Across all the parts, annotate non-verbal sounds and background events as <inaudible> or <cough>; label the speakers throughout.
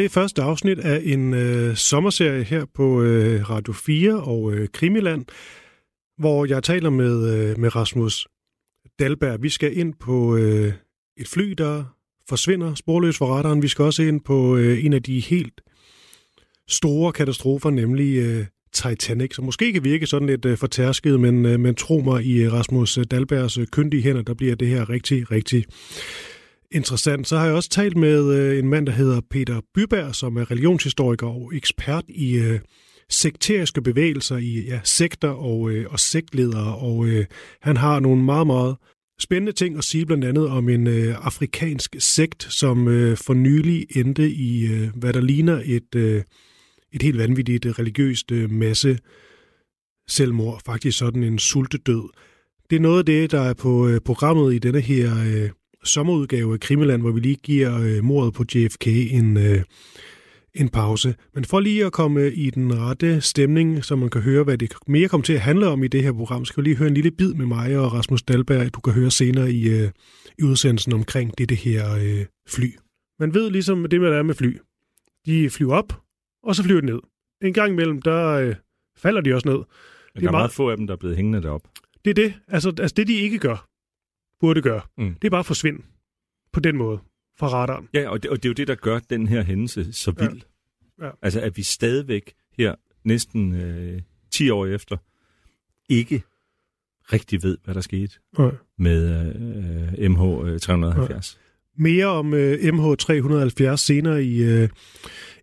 Speaker 1: Det er første afsnit af en øh, sommerserie her på øh, Radio 4 og øh, Krimiland, hvor jeg taler med, øh, med Rasmus Dalberg. Vi skal ind på øh, et fly, der forsvinder sporløst fra radaren. Vi skal også ind på øh, en af de helt store katastrofer, nemlig øh, Titanic, som måske kan virke sådan lidt øh, fortærsket, men, øh, men tro mig, i øh, Rasmus Dalbergs øh, kyndige hænder, der bliver det her rigtig, rigtig interessant. Så har jeg også talt med øh, en mand, der hedder Peter Byberg, som er religionshistoriker og ekspert i øh, sekteriske bevægelser, i ja, sekter og, øh, og sektledere, og øh, han har nogle meget, meget spændende ting at sige, blandt andet om en øh, afrikansk sekt, som øh, for nylig endte i, øh, hvad der ligner et, øh, et helt vanvittigt øh, religiøst øh, masse selvmord, faktisk sådan en sultedød. Det er noget af det, der er på øh, programmet i denne her øh, sommerudgave af Krimiland, hvor vi lige giver øh, mordet på JFK en, øh, en pause. Men for lige at komme i den rette stemning, så man kan høre, hvad det mere kommer til at handle om i det her program, skal vi lige høre en lille bid med mig og Rasmus Dalberg, du kan høre senere i, øh, i udsendelsen omkring det, det her øh, fly. Man ved ligesom det, med der er med fly. De flyver op, og så flyver de ned. En gang imellem, der øh, falder de også ned.
Speaker 2: Der er, er meget få af dem, der er blevet hængende derop.
Speaker 1: Det er det. Altså, altså det, de ikke gør, burde gøre,
Speaker 2: Mm.
Speaker 1: det er bare at forsvinde på den måde fra radaren.
Speaker 2: Ja, og det, og det er jo det, der gør den her hændelse så
Speaker 1: Ja.
Speaker 2: vild.
Speaker 1: Ja.
Speaker 2: Altså, at vi stadigvæk her, næsten øh, 10 år efter, ikke rigtig ved, hvad der skete
Speaker 1: Nej.
Speaker 2: med øh, MH370.
Speaker 1: Mere om øh, MH370 senere i, øh,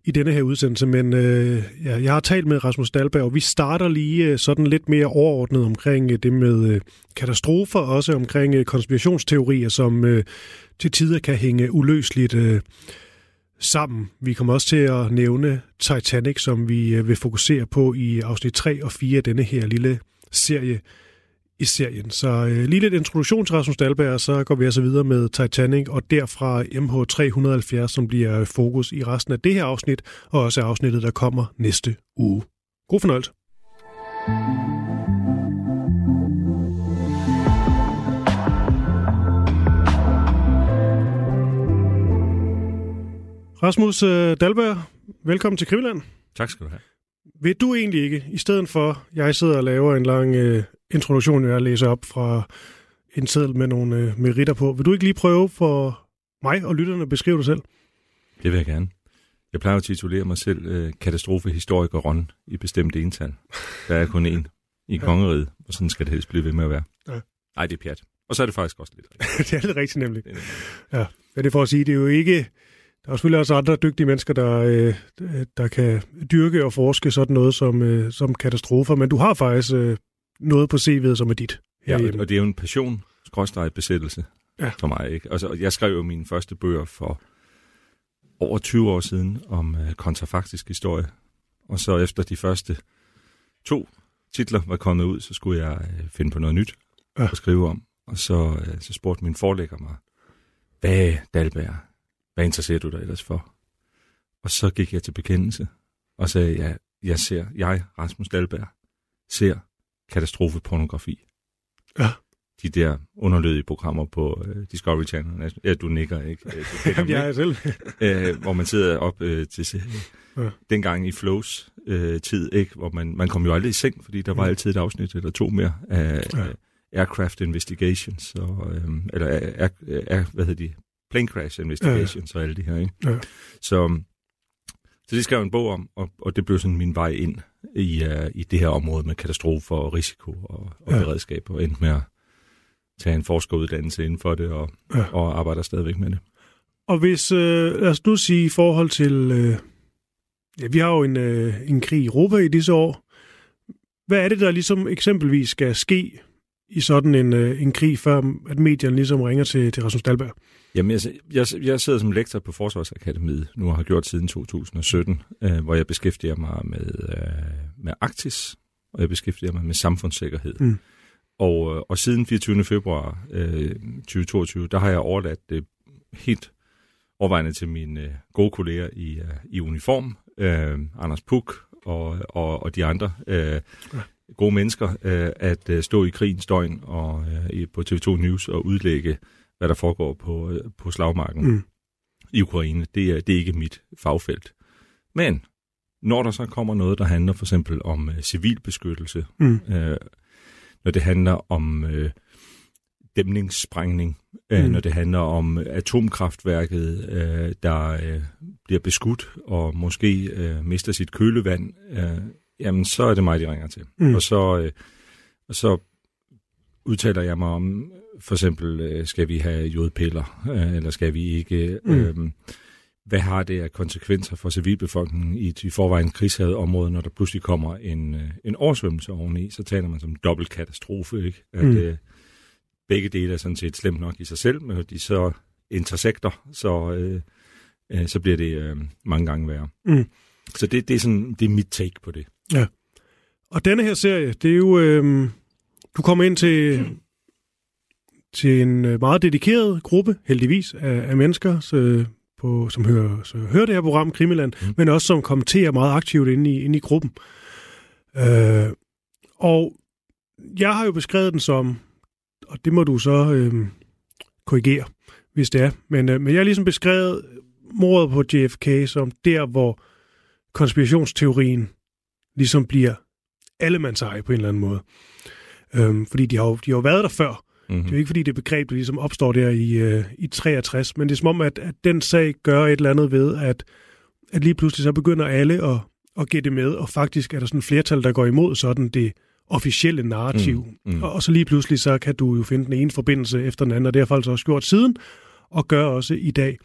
Speaker 1: i denne her udsendelse, men øh, ja, jeg har talt med Rasmus Dalberg, og vi starter lige øh, sådan lidt mere overordnet omkring øh, det med øh, katastrofer, også omkring øh, konspirationsteorier, som øh, til tider kan hænge uløseligt øh, sammen. Vi kommer også til at nævne Titanic, som vi øh, vil fokusere på i afsnit 3 og 4 af denne her lille serie i serien. Så øh, lige lidt introduktion til Rasmus Dahlberg, og så går vi altså videre med Titanic, og derfra MH370, som bliver fokus i resten af det her afsnit, og også afsnittet, der kommer næste uge. God fornøjelse. Rasmus øh, Dahlberg, velkommen til Krimiland.
Speaker 2: Tak skal du have.
Speaker 1: Vil du egentlig ikke, i stedet for, jeg sidder og laver en lang øh, introduktion, jeg læser op fra en seddel med nogle øh, meritter på, vil du ikke lige prøve for mig og lytterne at beskrive dig selv?
Speaker 2: Det vil jeg gerne. Jeg plejer at titulere mig selv øh, katastrofehistoriker Ron i bestemt ental. Der er kun én i <laughs> kongeriget, og sådan skal det helst blive ved med at være.
Speaker 1: Ja.
Speaker 2: Nej, det er pjat. Og så er det faktisk også lidt. <laughs>
Speaker 1: det er lidt rigtigt nemlig.
Speaker 2: Det er nemlig.
Speaker 1: Ja, men det er for at sige, det er jo ikke... Der er selvfølgelig også andre dygtige mennesker, der, øh, der kan dyrke og forske sådan noget som, øh, som katastrofer, men du har faktisk øh, noget på CV'et, som er dit
Speaker 2: Ja, og,
Speaker 1: herhjemme.
Speaker 2: og det er jo en passion, skråstreget besættelse
Speaker 1: Ja.
Speaker 2: for mig. Ikke? Altså, jeg skrev jo mine første bøger for over 20 år siden om øh, kontrafaktisk historie. Og så efter de første to titler var kommet ud, så skulle jeg øh, finde på noget nyt
Speaker 1: Ja.
Speaker 2: at skrive om. Og så, øh, så spurgte min forlægger mig, hvad Dalberg, hvad interesserer du dig ellers for? Og så gik jeg til bekendelse og sagde, ja, jeg ser, jeg, Rasmus Dalberg, ser katastrofepornografi.
Speaker 1: Ja.
Speaker 2: De der underlødige programmer på øh, Discovery Channel. Ja, du nikker, ikke? Øh, Du
Speaker 1: Jamen, jeg er selv.
Speaker 2: øh, hvor man sidder op øh, til se-
Speaker 1: Ja.
Speaker 2: dengang i Flows øh, tid, ikke? hvor man, man kom jo aldrig i seng, fordi der var
Speaker 1: Mm.
Speaker 2: altid et afsnit eller to mere af
Speaker 1: Ja.
Speaker 2: ja. Aircraft Investigations, og, øh, eller air, air, hvad hedder de? Plane Crash Investigations og alle de her. Ikke?
Speaker 1: Ja.
Speaker 2: Så, så det skrev jeg en bog om, og, og det blev sådan min vej ind i, uh, i det her område med katastrofer og risiko og, og
Speaker 1: ja.
Speaker 2: beredskab, og endte med at, tage en forskeruddannelse inden for det, og, ja. og arbejder stadigvæk med det.
Speaker 1: Og hvis, øh, lad os nu sige i forhold til, øh, ja, vi har jo en, øh, en krig i Europa i disse år. Hvad er det, der ligesom eksempelvis skal ske i sådan en, øh, en krig, før at medierne ligesom ringer til, til Rasmus Dahlberg?
Speaker 2: Jamen, jeg, jeg, jeg sidder som lektor på Forsvarsakademiet, nu har jeg gjort siden 2017, øh, hvor jeg beskæftiger mig med, øh, med Arktis, og jeg beskæftiger mig med samfundssikkerhed. Mm. Og, øh, og siden 24. februar øh, 2022, der har jeg overladt det helt overvejende til mine øh, gode kolleger i, i uniform, øh, Anders Puk og, og, og de andre øh, gode mennesker, øh, at øh, stå i krigens døgn og øh, på TV2 News og udlægge, hvad der foregår på, øh, på slagmarken mm. i Ukraine. Det er, det er ikke mit fagfelt. Men når der så kommer noget, der handler for eksempel om øh, civilbeskyttelse, mm. øh, når det handler om øh, dæmningssprængning, øh, mm. når det handler om atomkraftværket, øh, der øh, bliver beskudt og måske øh, mister sit kølevand, øh, jamen så er det mig, de ringer til. Mm. Og så, øh, og så udtaler jeg mig om, for eksempel, øh, skal vi have jodpiller, øh, eller skal vi ikke... Mm. Øh, hvad har det af konsekvenser for civilbefolkningen i et i forvejen krigshavet område, når der pludselig kommer en, øh, en oversvømmelse oveni, så taler man som dobbelt katastrofe, ikke? At mm. øh, begge dele er sådan set slemt nok i sig selv, men de så intersekter, så, øh, øh, så bliver det øh, mange gange værre. Mm. Så det, det, er sådan, det er mit take på det.
Speaker 1: Ja. Og denne her serie, det er jo... Øh, du kommer ind til, mm. til en øh, meget dedikeret gruppe, heldigvis, af, af mennesker, så, på, som hører, så hører det her program, Krimiland, mm. men også som kommenterer meget aktivt inde i, inde i gruppen. Øh, og jeg har jo beskrevet den som, og det må du så øh, korrigere, hvis det er, men, øh, men jeg har ligesom beskrevet mordet på JFK som der, hvor konspirationsteorien ligesom bliver allemands eje på en eller anden måde. Øh, fordi de har, jo, de har jo været der før, Mm-hmm. Det er jo ikke, fordi det begreb, der ligesom opstår der i, øh, i 63, men det er som om, at, at den sag gør et eller andet ved, at, at lige pludselig så begynder alle at, at gætte med, og faktisk er der sådan et flertal, der går imod sådan det officielle narrativ. Mm, mm. Og, og så lige pludselig, så kan du jo finde den ene forbindelse efter den anden, og det har folk så også gjort siden, og gør også i dag.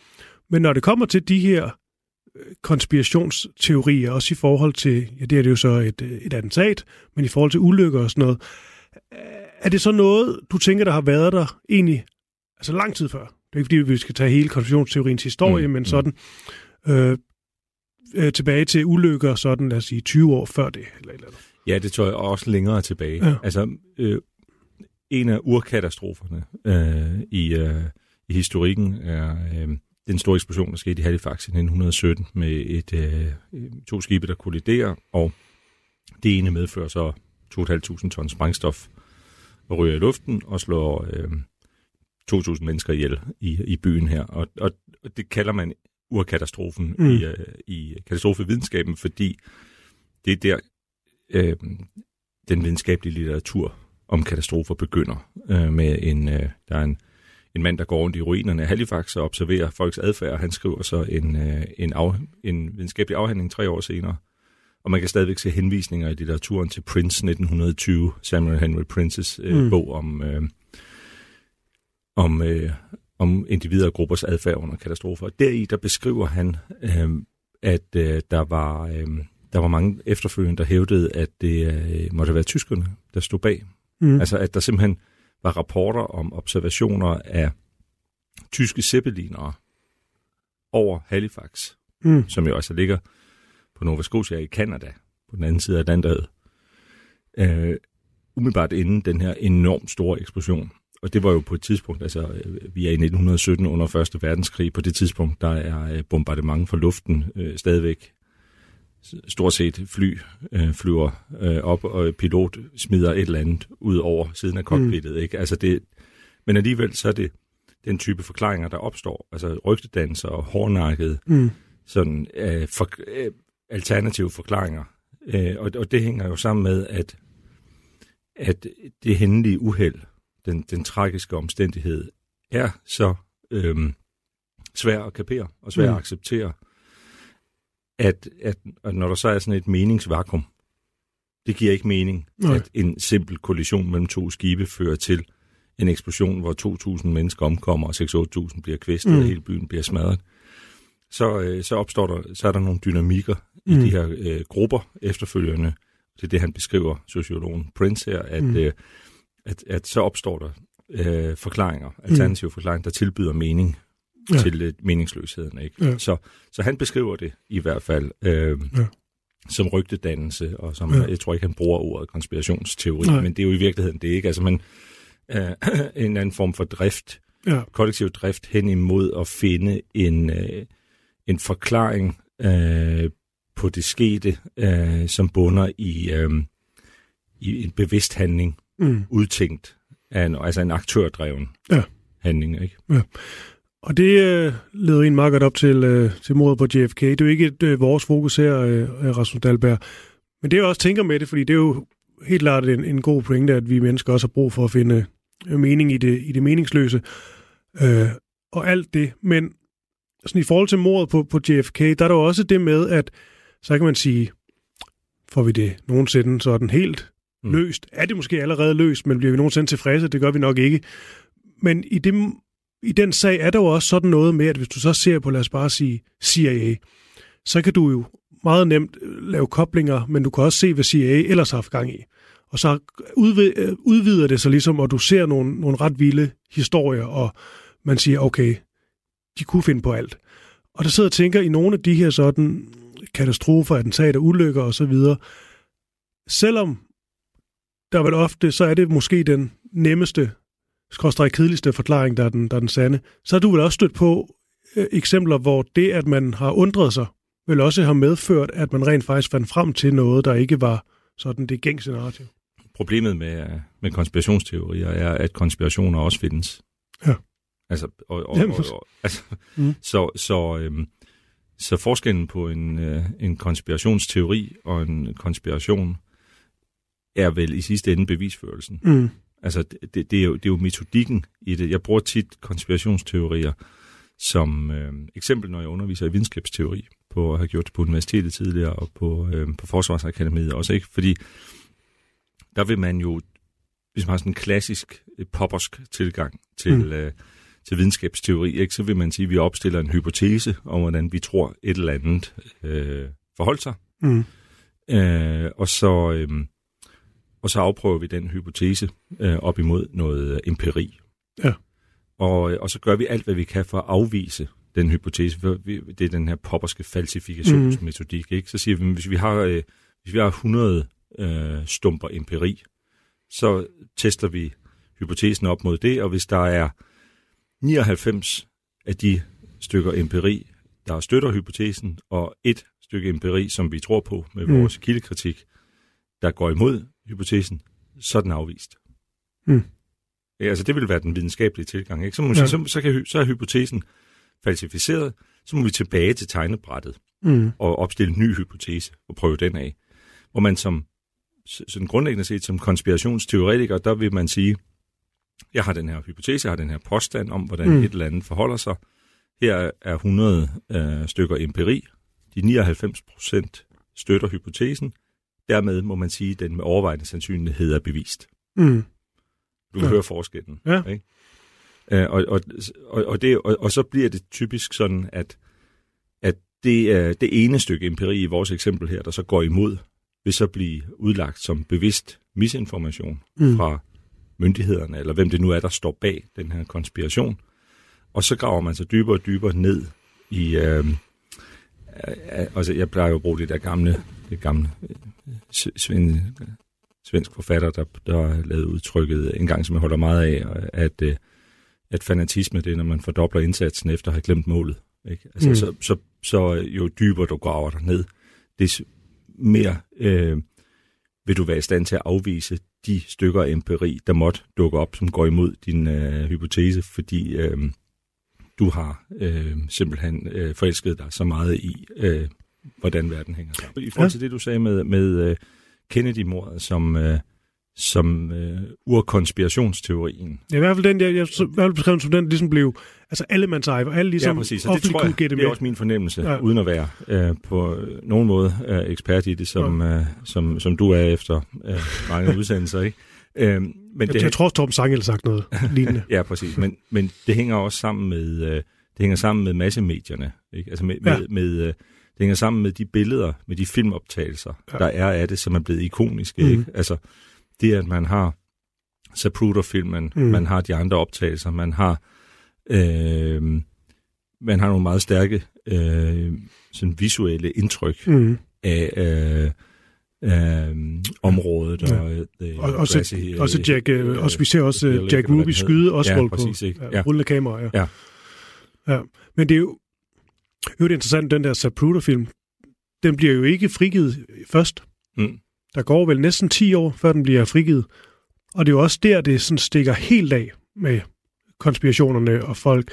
Speaker 1: Men når det kommer til de her konspirationsteorier, også i forhold til, ja, det er det jo så et, et attentat, men i forhold til ulykker og sådan noget, er det så noget, du tænker, der har været der egentlig altså lang tid før? Det er ikke, fordi vi skal tage hele konspirationsteoriens historie, mm, men mm. sådan øh, øh, tilbage til ulykker, sådan lad os sige 20 år før det. Eller, eller.
Speaker 2: Ja, det tror jeg også længere tilbage. Ja. Altså, øh, en af urkatastroferne øh, i, øh, i historikken er øh, den store eksplosion, der skete i Halifax i 1917 med et, øh, to skibe, der kolliderer, og det ene medfører så 2.500 tons sprængstof og ryger i luften og slår øh, 2.000 mennesker ihjel i, i byen her. Og, og, og det kalder man urkatastrofen mm. i, øh, i katastrofevidenskaben, fordi det er der, øh, den videnskabelige litteratur om katastrofer begynder øh, med en, øh, der er en, en mand, der går rundt i ruinerne af Halifax og observerer folks adfærd. Han skriver så en, øh, en, af, en videnskabelig afhandling tre år senere, og man kan stadigvæk se henvisninger i litteraturen til Prince 1920, Samuel Henry Princes øh, mm. bog om, øh, om, øh, om individer og gruppers adfærd under katastrofer. Og deri der beskriver han, øh, at øh, der var... Øh, der var mange efterfølgende, der hævdede, at det øh, måtte være tyskerne, der stod bag. Mm. Altså, at der simpelthen var rapporter om observationer af tyske zeppelinere over Halifax, mm. som jo også ligger på Nova Scotia i Canada, på den anden side af Atlanterhavet, øh, umiddelbart inden den her enormt store eksplosion. Og det var jo på et tidspunkt, altså øh, vi er i 1917 under Første Verdenskrig, på det tidspunkt, der er øh, bombardement fra luften øh, stadigvæk. Stort set fly øh, flyver øh, op, og pilot smider et eller andet ud over siden af cockpittet. Mm. Ikke? Altså det, men alligevel så er det den type forklaringer, der opstår. Altså rygtedanser og hårdnakket, mm. sådan, øh, for, øh, alternative forklaringer. Øh, og, og det hænger jo sammen med, at, at det hændelige uheld, den, den tragiske omstændighed, er så øh, svær at kapere og svær mm. at acceptere, at, at, at når der så er sådan et meningsvakuum, det giver ikke mening, Nej. at en simpel kollision mellem to skibe fører til en eksplosion, hvor 2.000 mennesker omkommer, og 6-8.000 bliver kvæstet, mm. og hele byen bliver smadret, så, øh, så opstår der, så er der nogle dynamikker mm. i de her øh, grupper efterfølgende. Det er det, han beskriver, sociologen Prince her, at, mm. øh, at, at så opstår der øh, forklaringer, alternative mm. forklaringer, der tilbyder mening ja. til øh, meningsløsheden. Ikke? Ja. Så, så han beskriver det i hvert fald øh, ja. som rygtedannelse, og som, ja. jeg tror ikke, han bruger ordet konspirationsteori, Nej. men det er jo i virkeligheden det ikke. Altså man, øh, <clears throat> en anden form for drift, ja. kollektiv drift hen imod at finde en, øh, en forklaring øh, på det skete, øh, som bunder i, øh, i en bevidst handling, mm. udtænkt af en, altså en aktørdreven ja. handling. Ikke? Ja.
Speaker 1: Og det øh, leder en meget godt op til, øh, til mordet på JFK. Det er jo ikke et, øh, vores fokus her, øh, Rasmus Dahlberg. Men det jeg også tænker med det, fordi det er jo helt klart en, en god pointe, at vi mennesker også har brug for at finde øh, mening i det, i det meningsløse. Øh, og alt det. Men sådan i forhold til mordet på, på JFK, der er der jo også det med, at så kan man sige, får vi det nogensinde sådan helt mm. løst? Er det måske allerede løst, men bliver vi nogensinde tilfredse? Det gør vi nok ikke. Men i, det, i den sag er der jo også sådan noget med, at hvis du så ser på, lad os bare sige CIA, så kan du jo meget nemt øh, lave koblinger, men du kan også se, hvad CIA ellers har haft gang i. Og så øh, øh, udvider det sig ligesom, og du ser nogle, nogle ret vilde historier, og man siger, okay, de kunne finde på alt. Og der sidder og tænker, i nogle af de her sådan katastrofer, attentater, ulykker osv., selvom der vel ofte, så er det måske den nemmeste, skråstrej kedeligste forklaring, der er, den, der er den sande, så har du vel også stødt på øh, eksempler, hvor det, at man har undret sig, vel også har medført, at man rent faktisk fandt frem til noget, der ikke var sådan det gængse narrativ.
Speaker 2: Problemet med, med konspirationsteorier er, at konspirationer også findes. Ja. Altså, og, og, og, og, altså, mm. så, så, øhm, så forskellen på en, øh, en konspirationsteori og en konspiration er vel i sidste ende bevisførelsen. Mm. Altså, det, det, er jo, det er jo metodikken i det. Jeg bruger tit konspirationsteorier som øh, eksempel, når jeg underviser i videnskabsteori, på at have gjort det på universitetet tidligere og på, øh, på Forsvarsakademiet også, ikke? Fordi der vil man jo, hvis man har sådan en klassisk poppersk tilgang til, mm. øh, til videnskabsteori, ikke, så vil man sige, at vi opstiller en hypotese om, hvordan vi tror et eller andet øh, forholdt sig. Mm. Øh, og, så, øh, og så afprøver vi den hypotese øh, op imod noget empiri. Ja. Og, og så gør vi alt, hvad vi kan for at afvise den hypotese. For vi, det er den her popperske falsifikationsmetodik. Mm. Ikke? Så siger vi, hvis vi har, øh, hvis vi har 100 øh, stumper empiri, så tester vi hypotesen op mod det, og hvis der er 99 af de stykker empiri, der støtter hypotesen, og et stykke empiri, som vi tror på med mm. vores kildekritik, der går imod hypotesen, så er den afvist. Mm. Ja, altså det vil være den videnskabelige tilgang. Ikke? Så, må ja. sige, så, så, kan, så er hypotesen falsificeret, så må vi tilbage til tegnebrættet mm. og opstille en ny hypotese og prøve den af. Hvor man som sådan grundlæggende set som konspirationsteoretiker, der vil man sige, jeg har den her hypotese, jeg har den her påstand om, hvordan mm. et eller andet forholder sig. Her er 100 øh, stykker empiri. De 99 procent støtter hypotesen. Dermed må man sige, at den med overvejende sandsynlighed er bevist. Mm. Du kan ja. høre forskellen. Ja. Ikke? Øh, og, og, og, og, det, og, og så bliver det typisk sådan, at, at det, er det ene stykke empiri i vores eksempel her, der så går imod, vil så blive udlagt som bevidst misinformation mm. fra myndighederne, eller hvem det nu er, der står bag den her konspiration. Og så graver man sig dybere og dybere ned i... Øh, altså, jeg plejer jo at bruge det der gamle, det gamle øh, sven, svensk forfatter, der, der har lavet udtrykket en gang, som jeg holder meget af, at, øh, at fanatisme, det er, når man fordobler indsatsen efter at have glemt målet. Ikke? Altså, mm. så, så, så jo dybere du graver dig ned, det mere øh, vil du være i stand til at afvise de stykker af empiri, der måtte dukke op, som går imod din øh, hypotese, fordi øh, du har øh, simpelthen øh, forelsket dig så meget i, øh, hvordan verden hænger sammen. I forhold til ja. det, du sagde med, med øh, Kennedy-mordet som, øh, som øh, urkonspirationsteorien.
Speaker 1: Ja, i hvert fald den, jeg, jeg, jeg, jeg beskrevet som den, ligesom blev, altså alle mands eje, alle ligesom
Speaker 2: ja, præcis. Og det tror jeg, det er også min fornemmelse, ja. uden at være øh, på nogen måde øh, ekspert i det, som, ja. øh, som, som du er efter øh, mange udsendelser, ikke? Øhm, men
Speaker 1: jeg, det, jeg tror, Torben Sange har sagt noget lignende. <laughs>
Speaker 2: ja, præcis. Men, men det hænger også sammen med, øh, det hænger sammen med massemedierne. Ikke? Altså med,
Speaker 1: Ja.
Speaker 2: med, med, øh, det hænger sammen med de billeder, med de filmoptagelser,
Speaker 1: Ja.
Speaker 2: der er af det, som er blevet ikoniske. Mm. Ikke? Altså det, at man har Zapruder-filmen,
Speaker 1: mm.
Speaker 2: man har de andre optagelser, man har, øh, man har nogle meget stærke øh, sådan visuelle indtryk
Speaker 1: Mm.
Speaker 2: af øh, øh, området.
Speaker 1: Ja.
Speaker 2: Og, øh,
Speaker 1: Og, også,
Speaker 2: grassy,
Speaker 1: også
Speaker 2: øh,
Speaker 1: Jack, øh, også, vi ser også øh, Jack Ruby skyde. Oswald
Speaker 2: Ja, præcis,
Speaker 1: på
Speaker 2: ikke?
Speaker 1: ja,
Speaker 2: Ja.
Speaker 1: rullende kamera. Ja.
Speaker 2: Ja.
Speaker 1: ja. Men det er jo, jo det er interessant, den der Zapruder-film, den bliver jo ikke frigivet først.
Speaker 2: Mm.
Speaker 1: Der går vel næsten 10 år, før den bliver frigivet. Og det er jo også der, det sådan stikker helt af med konspirationerne og folk.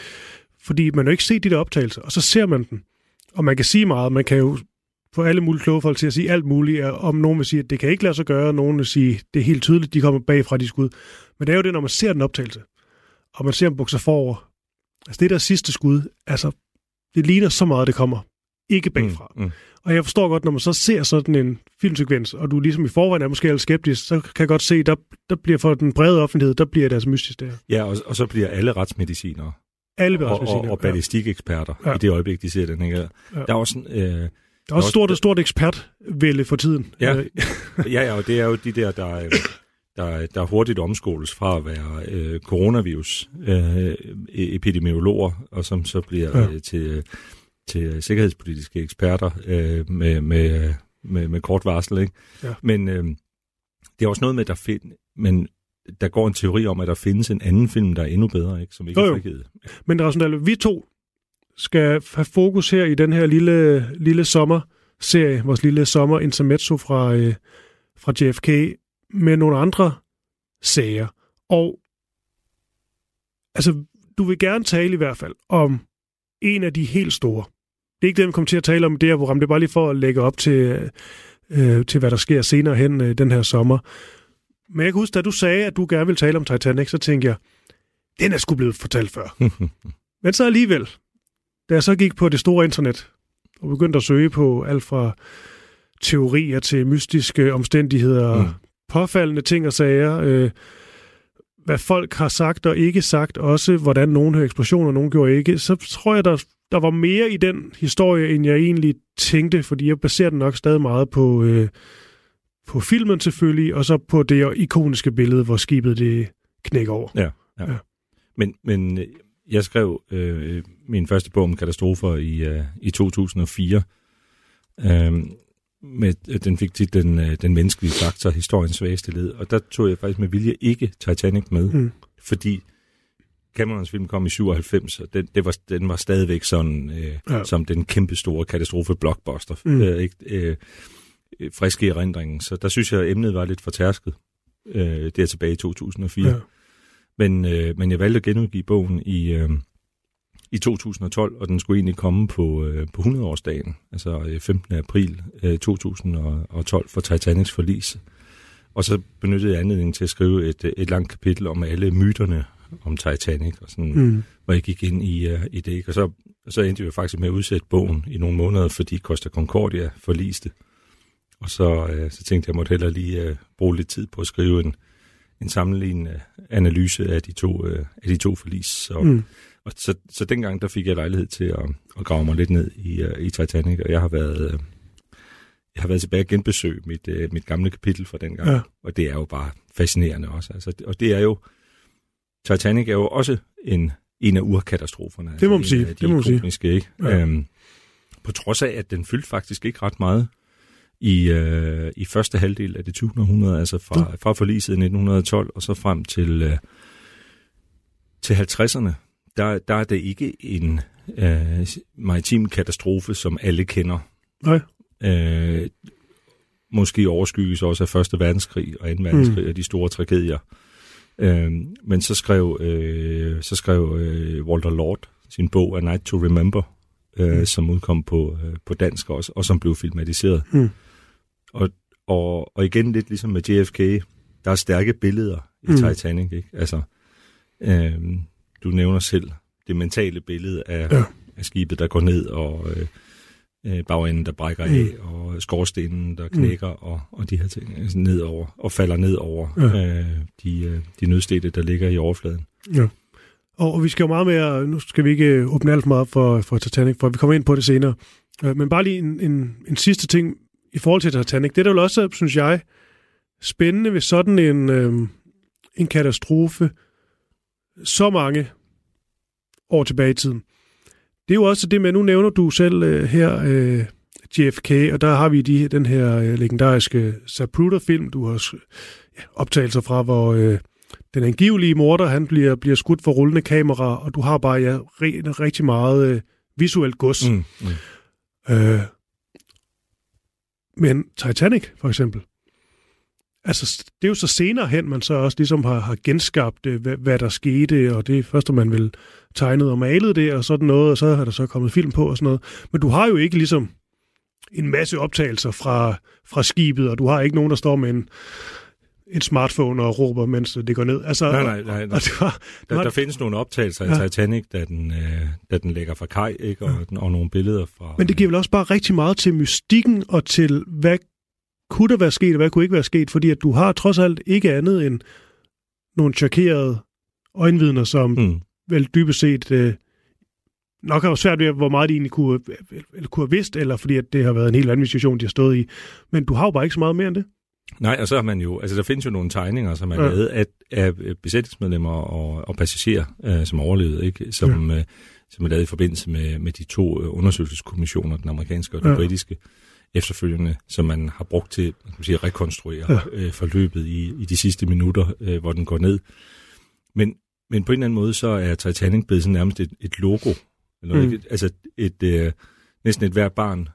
Speaker 1: Fordi man jo ikke set de der optagelser, og så ser man den. Og man kan sige meget, man kan jo få alle mulige kloge folk til at sige alt muligt, om nogen vil sige, at det kan ikke lade sig gøre, og nogen vil sige, det er helt tydeligt, de kommer bagfra de skud. Men det er jo det, når man ser den optagelse, og man ser dem bukser forover. Altså det der sidste skud, altså det ligner så meget, det kommer. Ikke bagfra.
Speaker 2: Mm, mm.
Speaker 1: Og jeg forstår godt, når man så ser sådan en filmsekvens, og du ligesom i forvejen er måske lidt skeptisk, så kan jeg godt se, der, der bliver for den brede offentlighed, der bliver det altså mystisk der.
Speaker 2: Ja, og, og så bliver alle retsmedicinere
Speaker 1: Alle
Speaker 2: og, og, og
Speaker 1: ja.
Speaker 2: ballistikeksperter
Speaker 1: Ja.
Speaker 2: i det øjeblik, de ser den. Ikke?
Speaker 1: Ja.
Speaker 2: Der er også sådan, øh,
Speaker 1: Der er også stort, stort ekspertvælde for tiden.
Speaker 2: Ja.
Speaker 1: Øh, <laughs>
Speaker 2: ja, ja, og det er jo de der, der, øh, der, der hurtigt omskoles fra at være øh, coronavirus øh, epidemiologer, og som så bliver
Speaker 1: Ja.
Speaker 2: øh, til, til sikkerhedspolitiske eksperter øh, med, med, med, med kort varsel. Ikke?
Speaker 1: Ja.
Speaker 2: Men øh, det er også noget med, der find, men der går en teori om, at der findes en anden film, der er endnu bedre, ikke? som ikke
Speaker 1: Jo,
Speaker 2: er frigivet.
Speaker 1: Men Rasmus vi to skal have fokus her i den her lille, lille sommerserie, vores lille sommer intermezzo fra, øh, fra JFK, med nogle andre sager. Og altså, du vil gerne tale i hvert fald om en af de helt store. Det er ikke det, vi kommer til at tale om i det her program, det er bare lige for at lægge op til, øh, til hvad der sker senere hen øh, den her sommer. Men jeg kan huske, da du sagde, at du gerne vil tale om Titanic, så tænkte jeg, den er sgu blevet fortalt før. <laughs> Men så alligevel, da jeg så gik på det store internet og begyndte at søge på alt fra teorier til mystiske omstændigheder, mm. Påfaldende ting og sager, øh, hvad folk har sagt og ikke sagt, også hvordan nogen havde eksplosioner, og nogen gjorde ikke, så tror jeg, der, der var mere i den historie, end jeg egentlig tænkte, fordi jeg baserer den nok stadig meget på, øh, på filmen selvfølgelig, og så på det ikoniske billede, hvor skibet det knækker over.
Speaker 2: Ja, ja.
Speaker 1: Ja.
Speaker 2: Men, men jeg skrev øh, min første bog om katastrofer i, øh, i 2004. Øhm, med, øh, den fik titlen øh, Den menneskelige faktor, historiens svageste led. Og der tog jeg faktisk med vilje ikke Titanic med,
Speaker 1: Mm.
Speaker 2: fordi Camerons film kom i 97, og den, det var, den var stadigvæk sådan, øh,
Speaker 1: Ja.
Speaker 2: som den kæmpe store katastrofe blockbuster.
Speaker 1: Mm.
Speaker 2: Øh, ikke, øh, øh, friske erindringen. Så der synes jeg, at emnet var lidt fortærsket. Øh, der tilbage i 2004.
Speaker 1: Ja.
Speaker 2: Men, øh, men jeg valgte at genudgive bogen i, øh, i 2012, og den skulle egentlig komme på, øh, på 100-årsdagen, altså øh, 15. april øh, 2012 for Titanics forlis. Og så benyttede jeg anledningen til at skrive et, øh, et langt kapitel om alle myterne om Titanic, og sådan, mm. Hvor jeg gik ind i, uh, i det. Og så, så endte vi faktisk med at udsætte bogen i nogle måneder, fordi Costa Concordia forliste. Og så, øh, så tænkte jeg, at jeg måtte hellere lige øh, bruge lidt tid på at skrive en, en sammenlignende analyse af de to, øh, af de to forlis. Så,
Speaker 1: Mm.
Speaker 2: og så, så dengang der fik jeg lejlighed til at, at grave mig lidt ned i, uh, i Titanic, og jeg har været... Øh, jeg har været tilbage og genbesøge mit, øh, mit gamle kapitel fra dengang,
Speaker 1: Ja.
Speaker 2: og det er jo bare fascinerende også. Altså, og det er jo, Titanic er jo også en, en af urkatastroferne.
Speaker 1: Det må man
Speaker 2: en
Speaker 1: sige,
Speaker 2: af
Speaker 1: det må man sige.
Speaker 2: Ikke?
Speaker 1: Ja.
Speaker 2: Øhm, på trods af, at den fyldte faktisk ikke ret meget i, øh, i første halvdel af det 20. århundrede, altså fra, fra forliset i 1912 og så frem til, øh, til 50'erne, der, der er det ikke en øh, maritim katastrofe, som alle kender.
Speaker 1: Nej.
Speaker 2: Øh, måske overskygges også af Første Verdenskrig og 2. verdenskrig mm. og de store tragedier. Øh, men så skrev, øh, så skrev øh, Walter Lord sin bog A Night to Remember, øh, mm. som udkom på, øh, på dansk også, og som blev filmatiseret.
Speaker 1: Mm.
Speaker 2: Og, og, og igen lidt ligesom med JFK, der er stærke billeder i
Speaker 1: Mm.
Speaker 2: mm. Titanic. Ikke? Altså, øh, du nævner selv det mentale billede af,
Speaker 1: Ja.
Speaker 2: af skibet, der går ned, og, øh, øh, bagenden, der brækker
Speaker 1: Mm.
Speaker 2: af, og skorstenen, der knækker, og, og de her ting altså nedover, og falder ned over
Speaker 1: Ja.
Speaker 2: øh, de, øh, de nødstede, der ligger i overfladen.
Speaker 1: Ja. Og, vi skal jo meget mere, nu skal vi ikke øh, åbne alt for meget for, for Titanic, for vi kommer ind på det senere. Men bare lige en, en, en sidste ting i forhold til Titanic. Det er der jo også, synes jeg, spændende ved sådan en, øh, en katastrofe så mange år tilbage i tiden. Det er jo også det med, nu nævner du selv øh, her øh, JFK, og der har vi de, den her øh, legendariske Zapruder-film, du har ja, optagelser fra, hvor øh, den angivelige morder, han bliver, bliver skudt for rullende kamera, og du har bare ja, re- rigtig meget øh, visuelt gods.
Speaker 2: Mm. Mm.
Speaker 1: Øh, men Titanic, for eksempel, altså det er jo så senere hen, man så også ligesom har, har genskabt, øh, hvad, hvad der skete, og det er først, man vil tegnet og malet det, og sådan noget, og så har der så kommet film på og sådan noget. Men du har jo ikke ligesom en masse optagelser fra, fra skibet, og du har ikke nogen, der står med en, en smartphone og råber, mens det går ned. Altså,
Speaker 2: Nej, nej, nej. nej.
Speaker 1: Har, du
Speaker 2: Der,
Speaker 1: har,
Speaker 2: der findes nogle optagelser
Speaker 1: Ja.
Speaker 2: af Titanic, da den, øh, da den lægger fra kaj, ikke? Og, den, og nogle billeder fra...
Speaker 1: Men det giver vel også bare rigtig meget til mystikken og til, hvad kunne der være sket, og hvad kunne ikke være sket, fordi at du har trods alt ikke andet end nogle chokerede øjenvidner, som mm.
Speaker 2: Mm.
Speaker 1: vel dybest set øh, nok har været svært ved, hvor meget de egentlig kunne, eller kunne have vidst, eller fordi at det har været en helt anden situation, de har stået i. Men du har jo bare ikke så meget mere end det.
Speaker 2: Nej, og så har man jo, altså der findes jo nogle tegninger, som er
Speaker 1: Ja.
Speaker 2: lavet af, af besætningsmedlemmer og, og passagerer, øh, som overlevede, ikke? Som, ja. øh, som er lavet i forbindelse med, med de to øh, undersøgelseskommissioner, den amerikanske og den
Speaker 1: Ja.
Speaker 2: britiske, efterfølgende, som man har brugt til hvad kan man sige, at rekonstruere
Speaker 1: Ja.
Speaker 2: øh, forløbet i, i de sidste minutter, øh, hvor den går ned. Men, men på en eller anden måde, så er Titanic blevet sådan nærmest et, et logo. Eller
Speaker 1: Mm.
Speaker 2: ikke? Altså et, øh, næsten et hvert barn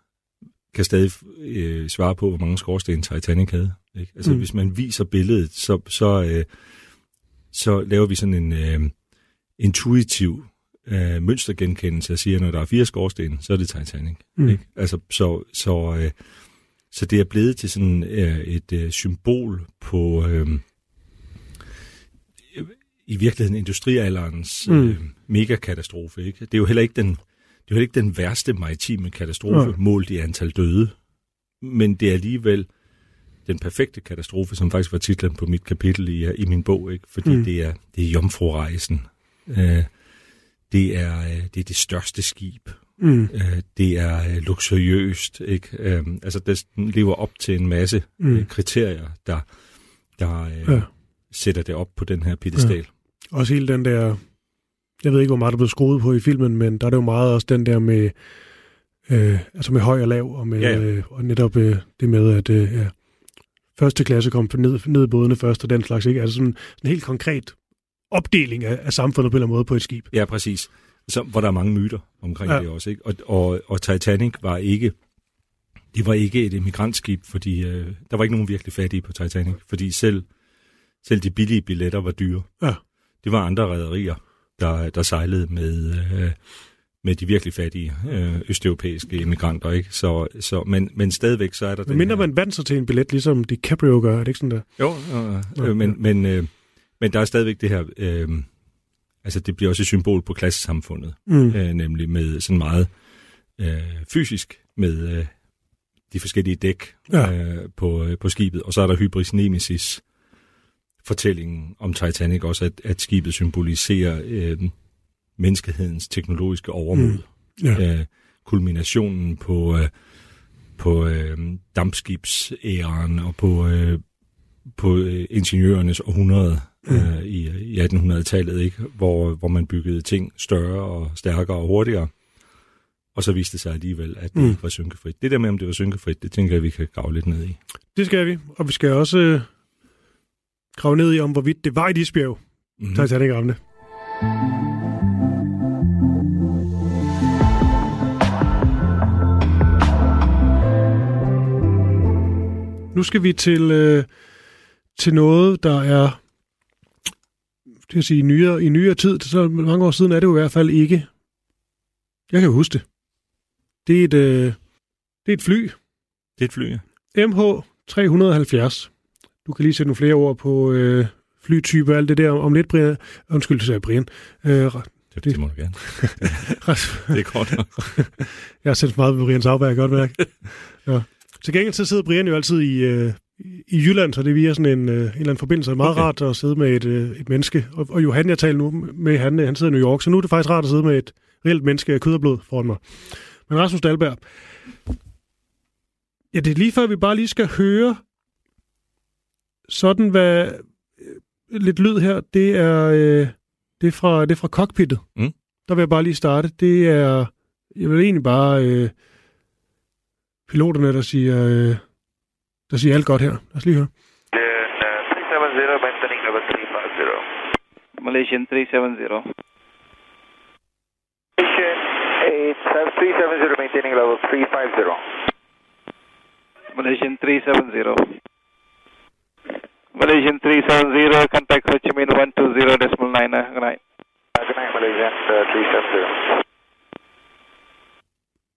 Speaker 2: kan stadig øh, svare på, hvor mange skorsten Titanic havde. Ikke? Altså
Speaker 1: Mm.
Speaker 2: hvis man viser billedet, så, så, øh, så laver vi sådan en øh, intuitiv øh, mønstergenkendelse og siger, at når der er fire skorsten, så er det Titanic.
Speaker 1: Mm.
Speaker 2: Ikke? Altså, så, så, øh, så det er blevet til sådan øh, et øh, symbol på øh, i virkeligheden industrialderens
Speaker 1: Mm.
Speaker 2: øh, megakatastrofe. Ikke? Det er jo heller ikke den, det er jo heller ikke den værste maritime katastrofe,
Speaker 1: Nej.
Speaker 2: målt i antal døde. Men det er alligevel den perfekte katastrofe, som faktisk var titlen på mit kapitel i, i min bog, ikke? fordi
Speaker 1: Mm.
Speaker 2: det er det er jomfrurejsen. Øh, det er øh, det er det største skib.
Speaker 1: Mm.
Speaker 2: Øh, det er øh, luksuriøst. Ikke? Øh, altså det lever op til en masse
Speaker 1: Mm.
Speaker 2: øh, kriterier, der der øh,
Speaker 1: Ja.
Speaker 2: ja. sætter det op på den her pedestal.
Speaker 1: Også hele den der, jeg ved ikke, hvor meget der er blevet skruet på i filmen, men der er det jo meget også den der med, øh, altså med høj og lav, og, med,
Speaker 2: Ja, ja.
Speaker 1: Øh, og netop øh, det med, at øh, ja, første klasse kom ned, ned i bådene først, og den slags, ikke? Altså sådan sådan en helt konkret opdeling af, af samfundet på en eller anden måde på et skib.
Speaker 2: Ja, præcis. Så, hvor der er mange myter omkring
Speaker 1: ja.
Speaker 2: det også. Ikke? Og, og, og Titanic var ikke det var ikke et emigrantskib, fordi øh, der var ikke nogen virkelig fattige på Titanic, fordi selv, selv de billige billetter var dyre.
Speaker 1: Ja.
Speaker 2: Det var andre rædderier, der, der sejlede med, øh, med de virkelig fattige øh, østeuropæiske emigranter. Ikke? Så, så, men, men stadigvæk så er der
Speaker 1: Men mindre
Speaker 2: her-
Speaker 1: man vandt sig til en billet, ligesom DiCaprio gør, er det ikke sådan der?
Speaker 2: Jo, øh,
Speaker 1: Nå,
Speaker 2: øh, men,
Speaker 1: ja.
Speaker 2: men, øh, men der er stadigvæk det her... Øh, altså, det bliver også et symbol på klassesamfundet
Speaker 1: Mm.
Speaker 2: øh, nemlig med sådan meget øh, fysisk med øh, de forskellige dæk
Speaker 1: Ja.
Speaker 2: øh, på, øh, på skibet. Og så er der Hybris Nemesis fortællingen om Titanic også, at, at skibet symboliserer øh, menneskehedens teknologiske overmod.
Speaker 1: Mm. Ja.
Speaker 2: Øh, kulminationen på, øh, på øh, dampskibsæren og på, øh, på øh, ingeniørernes århundrede
Speaker 1: Mm.
Speaker 2: øh, i, i 1800-tallet, ikke? Hvor, hvor man byggede ting større og stærkere og hurtigere. Og så viste det sig alligevel, at det
Speaker 1: Mm.
Speaker 2: ikke var synkefrit. Det der med, om det var synkefrit, det tænker jeg, vi kan grave lidt ned i.
Speaker 1: Det skal vi, og vi skal også øh, grave ned i, om hvorvidt det var et isbjerg,
Speaker 2: Mm.
Speaker 1: mm. Titanic ramte. Nu skal vi til, øh, til noget, der er det vil sige, i nyere, i nyere tid. Så mange år siden er det jo i hvert fald ikke. Jeg kan huske det. Det er et, øh, det er et fly,
Speaker 2: Det er et fly, ja.
Speaker 1: MH370. Du kan lige sætte nogle flere ord på øh, flytyper og alt det der om lidt, Brian. Undskyld, det sagde Brian. Øh,
Speaker 2: Det, det må du gerne. <laughs> det er kort nok. <laughs>
Speaker 1: jeg har sendt meget med Brian Sauberg, godt mærke. <laughs> Ja. Til gengæld så sidder Brian jo altid i, øh, i Jylland, så det er via sådan en, øh, en eller anden forbindelse. Det er meget okay. rart at sidde med et, øh, et menneske. Og, og Johan, jeg taler nu med, han, han sidder i New York, så nu er det faktisk rart at sidde med et reelt menneske af kød og blod foran mig. Men Rasmus Dahlberg, ja, det er lige før, vi bare lige skal høre sådan, hvad øh, lidt lyd her, det er, øh, det er, fra, det er fra cockpittet.
Speaker 2: Mm.
Speaker 1: Der vil jeg bare lige starte. Det er, jeg vil egentlig bare øh, piloterne, der siger, øh, der siger alt godt her. Lad os lige høre.
Speaker 3: Malaysian 370.
Speaker 4: Malaysian 370 maintaining level 350.
Speaker 3: Malaysian 370. Malaysian 370, contact Ho Chi Minh 120 decimal 9. Uh, good night.
Speaker 4: Uh, good night, Malaysian uh, 370.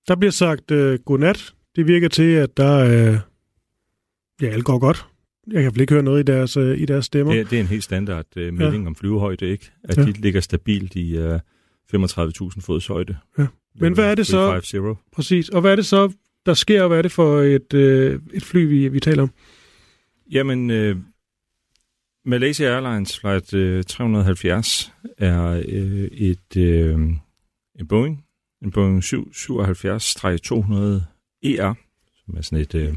Speaker 1: Der bliver sagt øh, godnat. Det virker til, at der øh, ja, alt går godt. Jeg kan vel ikke høre noget i deres, øh, i deres stemmer.
Speaker 2: Det, det er en helt standard øh, melding ja. om flyvehøjde, ikke? At
Speaker 1: Ja.
Speaker 2: ja. de ligger stabilt i øh, 35.000 fods højde.
Speaker 1: Ja. Men hvad er det så-
Speaker 2: 350.
Speaker 1: Præcis. Og hvad er det så, der sker, og hvad er det for et, øh, et fly, vi, vi taler om?
Speaker 2: Jamen, øh, Malaysia Airlines Flight øh, 370 er øh, et øh, en Boeing, en Boeing 777-200 ER, som er sådan et øh,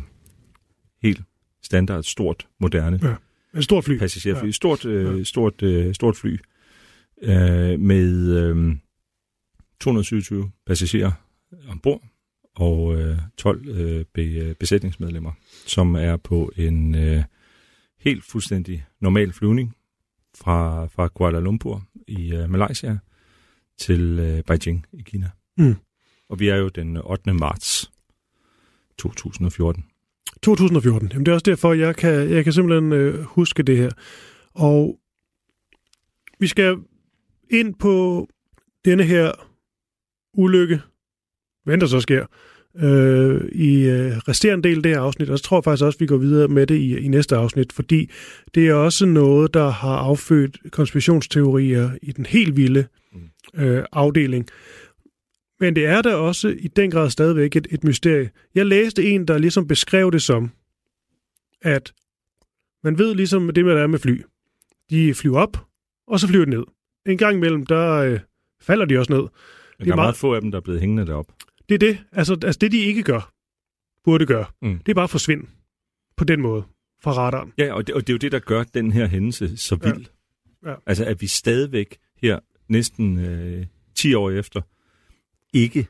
Speaker 2: helt standard, stort, moderne
Speaker 1: Ja. En stor fly.
Speaker 2: passagerfly.
Speaker 1: Ja.
Speaker 2: Stort, øh, stort, øh, stort fly øh, med øh, 227 passagerer ombord og øh, 12 øh, be, besætningsmedlemmer, som er på en øh, helt fuldstændig normal flyvning fra, fra Kuala Lumpur i øh, Malaysia til øh, Beijing i Kina.
Speaker 1: Mm.
Speaker 2: Og vi er jo den 8. marts 2014.
Speaker 1: 2014. Jamen, det er også derfor, jeg kan, jeg kan simpelthen øh, huske det her. Og vi skal ind på denne her ulykke, hvad der så sker, øh, i øh, resterende del af det her afsnit. Og så tror jeg faktisk også, at vi går videre med det i, i næste afsnit, fordi det er også noget, der har affødt konspirationsteorier i den helt vilde øh, afdeling. Men det er da også i den grad stadigvæk et, et mysterie. Jeg læste en, der ligesom beskrev det som, at man ved ligesom det med, der er med fly. De flyver op, og så flyver de ned. En gang imellem, der øh, falder de også ned.
Speaker 2: Men
Speaker 1: er
Speaker 2: der er
Speaker 1: meget-
Speaker 2: meget få af dem, der er blevet hængende derop.
Speaker 1: Det er det. Altså, altså det, de ikke gør, burde gøre,
Speaker 2: Mm.
Speaker 1: det er bare at forsvinde på den måde fra radaren.
Speaker 2: Ja, og det, og det er jo det, der gør den her hændelse så
Speaker 1: Ja.
Speaker 2: vild.
Speaker 1: Ja.
Speaker 2: Altså, at vi stadigvæk her, næsten øh, 10 år efter, ikke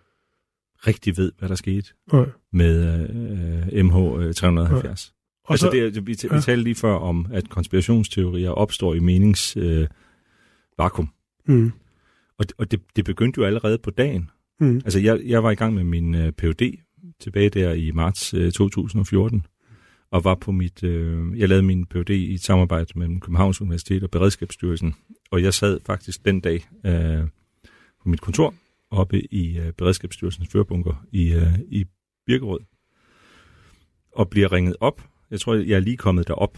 Speaker 2: rigtig ved, hvad der skete
Speaker 1: Nej.
Speaker 2: med øh, MH370.
Speaker 1: Og
Speaker 2: Altså,
Speaker 1: så,
Speaker 2: det, er- vi, t-
Speaker 1: ja.
Speaker 2: vi talte lige før om, at konspirationsteorier opstår i menings øh, vakuum.
Speaker 1: mm,
Speaker 2: Og, og det, det begyndte jo allerede på dagen.
Speaker 1: Mm,
Speaker 2: Altså, jeg, jeg var i gang med min øh, PhD tilbage der i marts øh, 2014, og var på mit, øh, jeg lavede min PhD i et samarbejde mellem Københavns Universitet og Beredskabsstyrelsen, og jeg sad faktisk den dag øh, på mit kontor oppe i øh, Beredskabsstyrelsens førbunker i, øh, i Birkerød, og bliver ringet op. Jeg tror, jeg er lige kommet derop.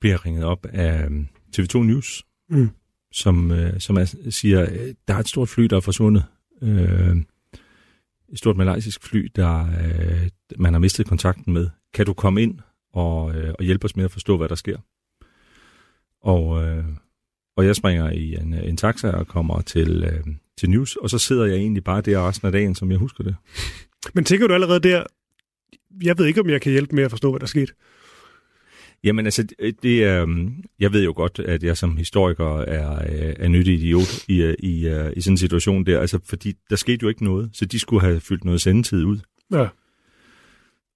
Speaker 2: Bliver ringet op af øh, TV2 News,
Speaker 1: mm,
Speaker 2: som, øh, som er, siger, øh, der er et stort fly, der er forsvundet. Øh, et stort malaysisk fly, der øh, man har mistet kontakten med. Kan du komme ind og, øh, og hjælpe os med at forstå, hvad der sker? Og, øh, og jeg springer i en, en taxa og kommer til, øh, til News, og så sidder jeg egentlig bare der resten af dagen, som jeg husker det.
Speaker 1: Men tænker du allerede der, jeg ved ikke, om jeg kan hjælpe med at forstå, hvad der skete?
Speaker 2: Jamen altså, det- det er, øhm, jeg ved jo godt, at jeg som historiker er, øh, er nyttig idiot i, øh, i, øh, i sådan en situation der, altså fordi der skete jo ikke noget, så de skulle have fyldt noget sendetid ud.
Speaker 1: Ja.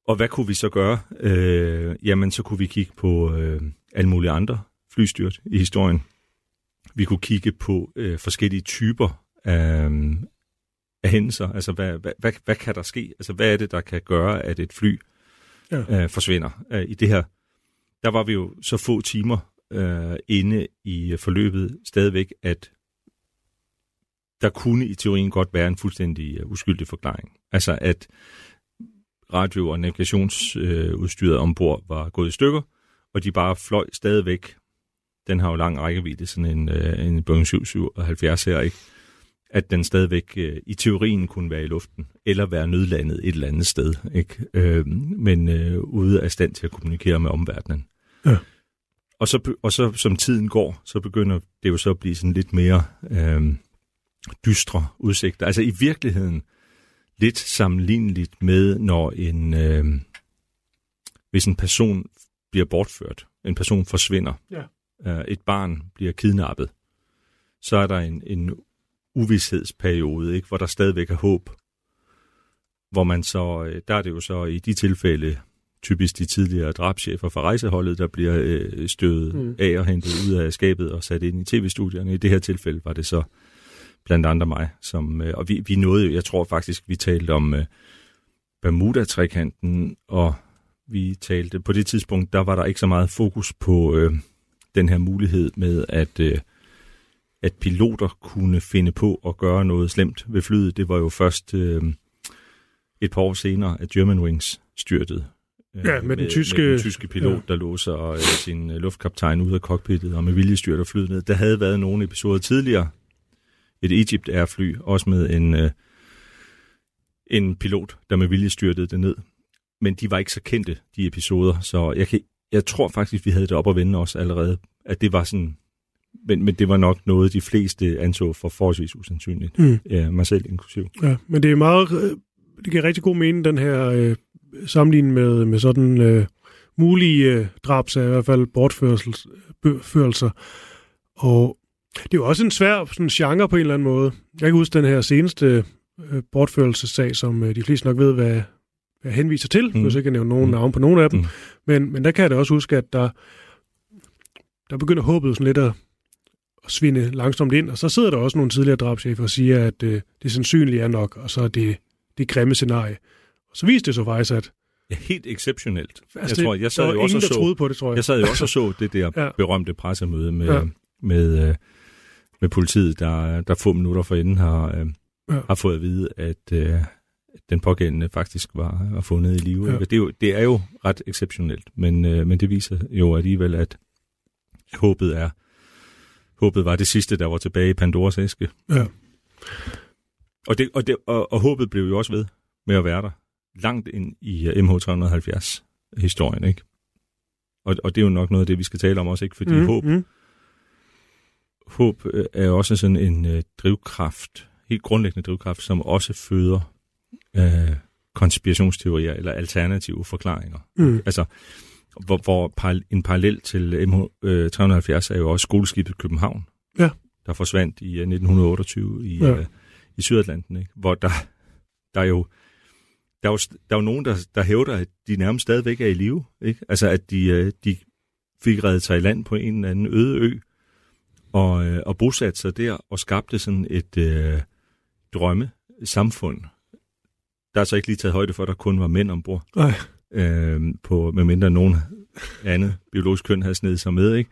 Speaker 2: Og hvad kunne vi så gøre? Øh, jamen, så kunne vi kigge på øh, alle mulige andre flystyrt i historien. Vi kunne kigge på øh, forskellige typer af, af hændelser. Altså, hvad, hvad, hvad, hvad kan der ske? Altså, hvad er det, der kan gøre, at et fly
Speaker 1: Ja.
Speaker 2: øh, forsvinder? Øh, I det her, der var vi jo så få timer øh, inde i forløbet stadigvæk, at der kunne i teorien godt være en fuldstændig øh, uskyldig forklaring. Altså, at radio- og navigationsudstyret øh, ombord var gået i stykker, og de bare fløj stadigvæk den har jo lang rækkevidde, sådan en, øh, en Boeing 777 her, ikke? at den stadigvæk øh, i teorien kunne være i luften, eller være nødlandet et eller andet sted, ikke? Øh, men øh, ude af stand til at kommunikere med omverdenen.
Speaker 1: Ja.
Speaker 2: Og, så, og så som tiden går, så begynder det jo så at blive sådan lidt mere øh, dystre udsigter. Altså i virkeligheden lidt sammenligneligt med, når en, øh, hvis en person bliver bortført, en person forsvinder,
Speaker 1: Ja.
Speaker 2: øh, et barn bliver kidnappet, så er der en, en uvidshedsperiode, ikke, hvor der stadigvæk er håb. Hvor man så, øh, der er det jo så i de tilfælde, typisk de tidligere drabschefer fra rejseholdet, der bliver øh, støvet
Speaker 1: Mm.
Speaker 2: af og hentet ud af skabet og sat ind i tv-studierne. I det her tilfælde var det så blandt andre mig, som, øh, og vi, vi nåede, jeg tror faktisk, vi talte om øh, Bermuda-trekanten, og vi talte, på det tidspunkt, der var der ikke så meget fokus på øh, den her mulighed med, at, øh, at piloter kunne finde på at gøre noget slemt ved flyet. Det var jo først øh, et par år senere, at Germanwings styrtede. Øh,
Speaker 1: Ja, med den tyske-
Speaker 2: med den tyske pilot,
Speaker 1: ja.
Speaker 2: ja. der låser øh, sin øh, luftkaptajn ud af cockpittet, og med vilje styrter flyet ned. Der havde været nogle episoder tidligere, et Egypt Air-fly, også med en, øh, en pilot, der med vilje styrtede det ned. Men de var ikke så kendte, de episoder, så jeg, kan, jeg tror faktisk, vi havde det op at vende os allerede, at det var sådan, men, men det var nok noget, de fleste anså for forholdsvis usandsynligt,
Speaker 1: Mm.
Speaker 2: ja, mig selv inklusiv.
Speaker 1: Ja, men det er meget, øh, det giver rigtig god mening, den her øh, sammenligning med, med sådan øh, mulige øh, drabsager, i hvert fald bortførelser. Og det er jo også en svær sådan, genre på en eller anden måde. Jeg kan huske den her seneste øh, bortførelsessag, som øh, de fleste nok ved, hvad, jeg henviser til, mm. Hvis jeg kan nævne nogen mm. Navn på nogen af dem.
Speaker 2: Mm.
Speaker 1: Men, men der kan jeg da også huske, at der, der begynder håbet sådan lidt at, at svinde langsomt ind, og så sidder der også nogle tidligere drabschefer og siger, at øh, det sandsynlige er nok, og så er det det grimme scenarie. Og så viste det så faktisk, at
Speaker 2: Ja, helt exceptionelt.
Speaker 1: altså,
Speaker 2: jeg tror, jeg sad jo også
Speaker 1: ingen,
Speaker 2: og
Speaker 1: der
Speaker 2: så,
Speaker 1: troede på det, tror jeg.
Speaker 2: jeg sad jo også og så det der <laughs>
Speaker 1: Ja.
Speaker 2: berømte pressemøde med,
Speaker 1: Ja.
Speaker 2: med, øh, med politiet, der, der få minutter forinden har, øh,
Speaker 1: Ja.
Speaker 2: har fået at vide, at øh, den pågældende faktisk var, var fundet i live.
Speaker 1: Ja.
Speaker 2: Det, er jo, det er jo ret exceptionelt, men, øh, men det viser jo alligevel, at håbet er håbet var det sidste, der var tilbage i Pandoras æske.
Speaker 1: Ja.
Speaker 2: Og, det, og, det, og, og håbet blev jo også ved med at være der langt ind i uh, MH370-historien, ikke? Og, og det er jo nok noget af det, vi skal tale om også, ikke? Fordi mm, håb,
Speaker 1: mm.
Speaker 2: håb øh, er også sådan en øh, drivkraft, helt grundlæggende drivkraft, som også føder øh, konspirationsteorier eller alternative forklaringer.
Speaker 1: Mm.
Speaker 2: Altså, hvor, hvor par, en parallel til MH370 er jo også skoleskibet København,
Speaker 1: Ja.
Speaker 2: der forsvandt i øh, 1928 i,
Speaker 1: Ja.
Speaker 2: øh, i Sydatlanten, ikke? hvor der, der er jo der er jo, der er jo nogen, der, der hævder, at de nærmest stadigvæk er i live. Ikke? Altså, at de, øh, de fik reddet sig i land på en eller anden øde ø, og, øh, og bosatte sig der, og skabte sådan et øh, drømme samfund. Der er så ikke lige taget højde for, at der kun var mænd ombord.
Speaker 1: Nej.
Speaker 2: Øh, på, medmindre nogen andet biologisk køn havde snedet sig med. Ikke?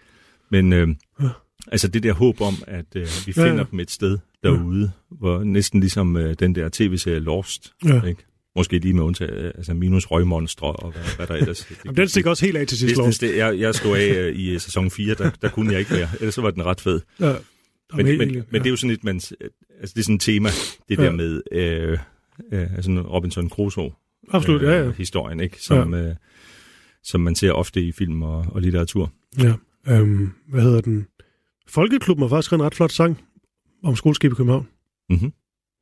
Speaker 2: Men øh,
Speaker 1: Ja.
Speaker 2: altså det der håb om, at øh, vi
Speaker 1: Ja, ja.
Speaker 2: finder dem et sted derude, hvor næsten ligesom øh, den der tv-serie Lost,
Speaker 1: Ja.
Speaker 2: ikke? Måske lige med undtag, altså minus røgmonstre og hvad, hvad der ellers. Det, <laughs>
Speaker 1: Jamen, den stikker også helt af til sidst, Lars.
Speaker 2: jeg, jeg stod af øh, i øh, sæson 4, der, der kunne jeg ikke mere. Ellers så var den ret fed.
Speaker 1: Ja.
Speaker 2: Men, men,
Speaker 1: enig.
Speaker 2: men det er jo sådan et, man, altså det er sådan et tema, det
Speaker 1: Ja.
Speaker 2: der med øh, øh, altså en Robinson Crusoe
Speaker 1: Absolut, ja, ja.
Speaker 2: historien, ikke? Som, øh, som man ser ofte i film og, og litteratur.
Speaker 1: ja. Øhm, hvad hedder den? Folkeklubben har faktisk en ret flot sang om skoleskib i København.
Speaker 2: Mm-hmm.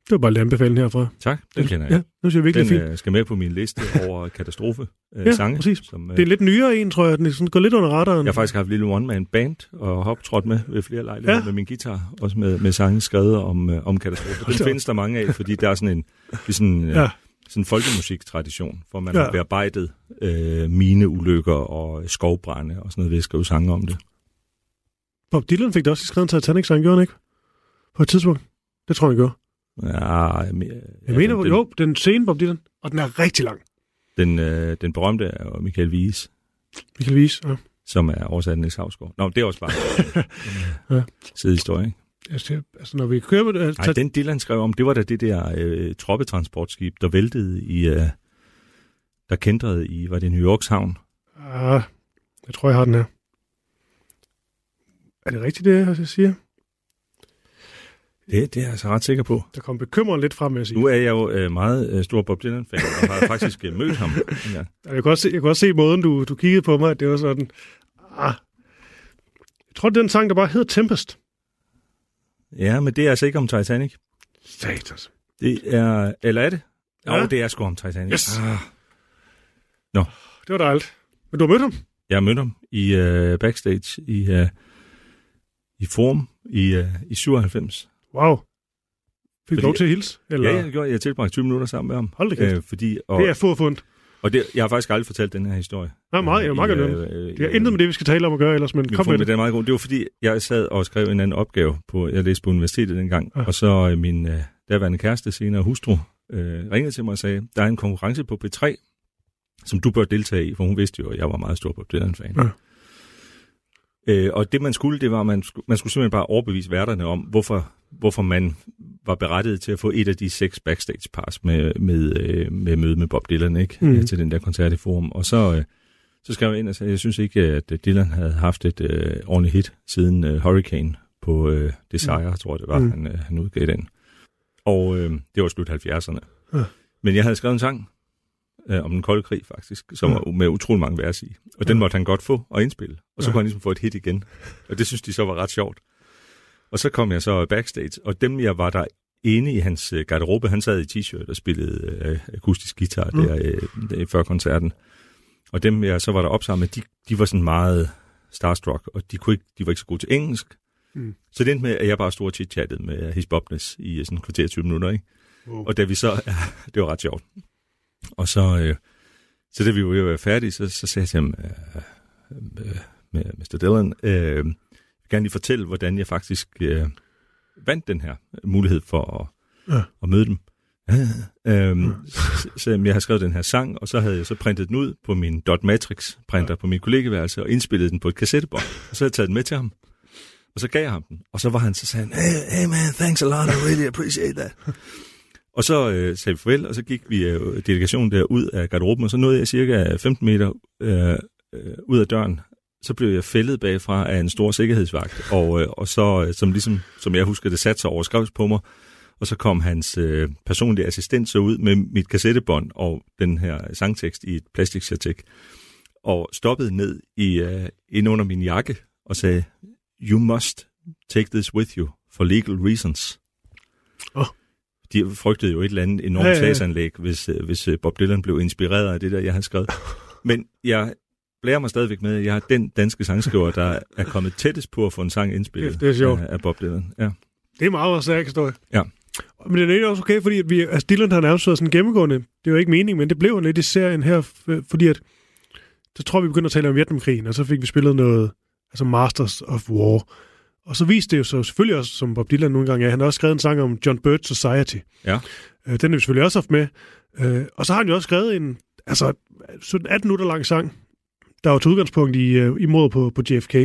Speaker 1: Det var bare lidt anbefaling herfra.
Speaker 2: Tak, den kender
Speaker 1: Ja,
Speaker 2: jeg.
Speaker 1: det synes jeg virkelig
Speaker 2: Den
Speaker 1: fint.
Speaker 2: øh, skal med på min liste <laughs> over katastrofe øh,
Speaker 1: Ja,
Speaker 2: sange.
Speaker 1: præcis.
Speaker 2: Som, øh,
Speaker 1: Det er lidt nyere en, tror jeg. Den er sådan gået lidt under radaren.
Speaker 2: Jeg har faktisk haft lille one-man band og har optrådt med ved flere lejligheder
Speaker 1: Ja.
Speaker 2: ja. med min guitar, også med, med sange skrevet om, øh, om katastrofer.
Speaker 1: Hold
Speaker 2: Den findes der mange af, fordi der er sådan en, sådan,
Speaker 1: Ja.
Speaker 2: ja. sådan en folkemusiktradition, hvor man
Speaker 1: Ja.
Speaker 2: ja. har bearbejdet øh, mineulykker og skovbrænde og sådan noget ved at skrive sange om det.
Speaker 1: Bob Dylan fik da også skrevet en Titanic-sang, gjorde han ikke? På et tidspunkt. Det tror jeg, han gjorde.
Speaker 2: Ja, jeg,
Speaker 1: mener,
Speaker 2: den,
Speaker 1: jo, den scene Bob Dylan, og den er rigtig lang.
Speaker 2: Den, øh, den berømte er jo Michael Wies,
Speaker 1: kan vise. Ja.
Speaker 2: som er oversat af Niels Havsgaard. Nå, det er også bare
Speaker 1: Ja. <laughs>
Speaker 2: ja. sidehistorie, ikke?
Speaker 1: Altså, altså, når vi kører det...
Speaker 2: Nej, den Dylan skrev om, det var da det der øh, troppetransportskib, der væltede i, øh, der kendrede i, var det New Yorks havn?
Speaker 1: Ah, jeg tror, jeg har den her. Er det rigtigt, det jeg siger?
Speaker 2: Det, det er jeg altså ret sikker på.
Speaker 1: Der kom bekymring lidt frem, vil jeg sige.
Speaker 2: Nu er jeg jo øh, meget øh, stor Bob Dylan-fan, og har <laughs> faktisk øh, mødt ham. Ja.
Speaker 1: Jeg kan også se, jeg kan også se måden, du, du kiggede på mig, at det var sådan... Ah. Jeg tror, det er den sang, der bare hedder Tempest.
Speaker 2: ja, men det er altså ikke om Titanic.
Speaker 1: Satans.
Speaker 2: Det er... Eller er det?
Speaker 1: Ja.
Speaker 2: ja. det er sgu om Titanic.
Speaker 1: Yes.
Speaker 2: Ah.
Speaker 1: Det var dejligt. Men du har mødt ham?
Speaker 2: Jeg har mødt ham i øh, backstage i, øh, i Forum i, øh, i 97.
Speaker 1: Wow. Fik
Speaker 2: Fordi-
Speaker 1: lov til at hilse? Eller?
Speaker 2: Ja, jeg gjorde. Jeg tilbragte 20 minutter sammen med ham.
Speaker 1: Hold da kæft.
Speaker 2: Øh, fordi, og,
Speaker 1: Det er få fundet.
Speaker 2: og det, jeg har faktisk aldrig fortalt den her historie.
Speaker 1: Nej, meget, jeg er meget
Speaker 2: I,
Speaker 1: gerne.
Speaker 2: øh,
Speaker 1: Det har intet med det, vi skal tale om at gøre ellers, men kom med det.
Speaker 2: den er meget god. Det var fordi, jeg sad og skrev en anden opgave, på, jeg læste på universitetet dengang,
Speaker 1: Ja.
Speaker 2: og så øh, min øh, derværende kæreste, senere hustru, øh, ringede til mig og sagde, der er en konkurrence på P3, som du bør deltage i, for hun vidste jo, at jeg var meget stor på Dylan-fan.
Speaker 1: Ja.
Speaker 2: Øh, og det man skulle, det var, at man, skulle, man skulle simpelthen bare overbevise værterne om, hvorfor, hvorfor man var berettiget til at få et af de seks backstage pass med, med, øh, med møde med Bob Dylan, ikke? Mm. til den der koncert i Forum. Og så, øh, så skrev jeg ind og sagde, at jeg synes ikke, at Dylan havde haft et øh, ordentligt hit siden øh, Hurricane på øh, Desire, mm. tror jeg det var,
Speaker 1: mm.
Speaker 2: han, øh, han udgav den. Og øh, det var slut 70'erne.
Speaker 1: Ja.
Speaker 2: Men jeg havde skrevet en sang øh, om den kolde krig, faktisk, som
Speaker 1: Ja.
Speaker 2: med utrolig mange vers i. Og den
Speaker 1: Ja.
Speaker 2: måtte han godt få og indspille. Og så
Speaker 1: Ja.
Speaker 2: kunne han ligesom få et hit igen. Og det synes de så var ret sjovt. Og så kom jeg så backstage, og dem, jeg var der inde i hans øh, garderobe, han sad i t-shirt og spillede øh, akustisk guitar
Speaker 1: Mm.
Speaker 2: der, øh, der før koncerten. Og dem, jeg så var der op sammen med, de, de var sådan meget starstruck, og de, kunne ikke, de var ikke så gode til engelsk.
Speaker 1: Mm.
Speaker 2: Mm. Så det endte med, at jeg bare stod og chit-chattede med His Bobness i øh, sådan en kvarter 20 minutter, ikke?
Speaker 1: Wow.
Speaker 2: Og da vi så, ja, <laughs> det var ret sjovt. Og så, øh, så da vi var ved at være færdige, så, så sagde jeg til ham, øh, øh, med Mr. Dillon, øh, jeg vil gerne lige fortælle, hvordan jeg faktisk øh, vandt den her mulighed for at,
Speaker 1: Ja.
Speaker 2: ja. at møde dem. øhm, så, så jeg har skrevet den her sang, og så havde jeg så printet den ud på min dot matrix printer ja. på min kollegeværelse og indspillet den på et kassettebånd. Og så havde jeg taget den med til ham. Og så gav jeg ham den. Og så var han så sagde han, hey, hey man, thanks a lot, I really appreciate that. Og så øh, sagde vi farvel, og så gik vi øh, delegationen der ud af garderoben, og så nåede jeg cirka 15 meter øh, øh, ud af døren. Så blev jeg fældet bagfra af en stor sikkerhedsvagt, og, øh, og så, øh, som ligesom, som jeg husker, det satte sig over på mig, og så kom hans øh, personlige assistent så ud med mit kassettebånd og den her sangtekst i et plastiksertik, og stoppede ned i, øh, ind under min jakke og sagde, You must take this with you for legal reasons.
Speaker 1: Oh.
Speaker 2: De frygtede jo et eller andet enormt
Speaker 1: Ja,
Speaker 2: sagsanlæg, hvis, øh, hvis øh, Bob Dylan blev inspireret af det der, jeg havde skrevet. Men jeg blærer mig stadigvæk med, at jeg er den danske sangskriver, der er kommet tættest på at få en sang indspillet
Speaker 1: Det er sjovt.
Speaker 2: af, af Bob Dylan. Ja.
Speaker 1: Det er meget stærk historie.
Speaker 2: Ja.
Speaker 1: Men det er også okay, fordi at vi, altså Dylan har nærmest været sådan gennemgående. Det er jo ikke meningen, men det blev lidt i serien her, fordi at, så tror vi begynder at tale om Vietnamkrigen, og så fik vi spillet noget, altså Masters of War. Og så viste det jo så selvfølgelig også, som Bob Dylan nogle gange er, han har også skrevet en sang om John Bird Society.
Speaker 2: Ja.
Speaker 1: Øh, den har vi selvfølgelig også haft med. Øh, og så har han jo også skrevet en, altså 17-18 minutter lang sang, der var til udgangspunkt i, øh, i mod på, på JFK,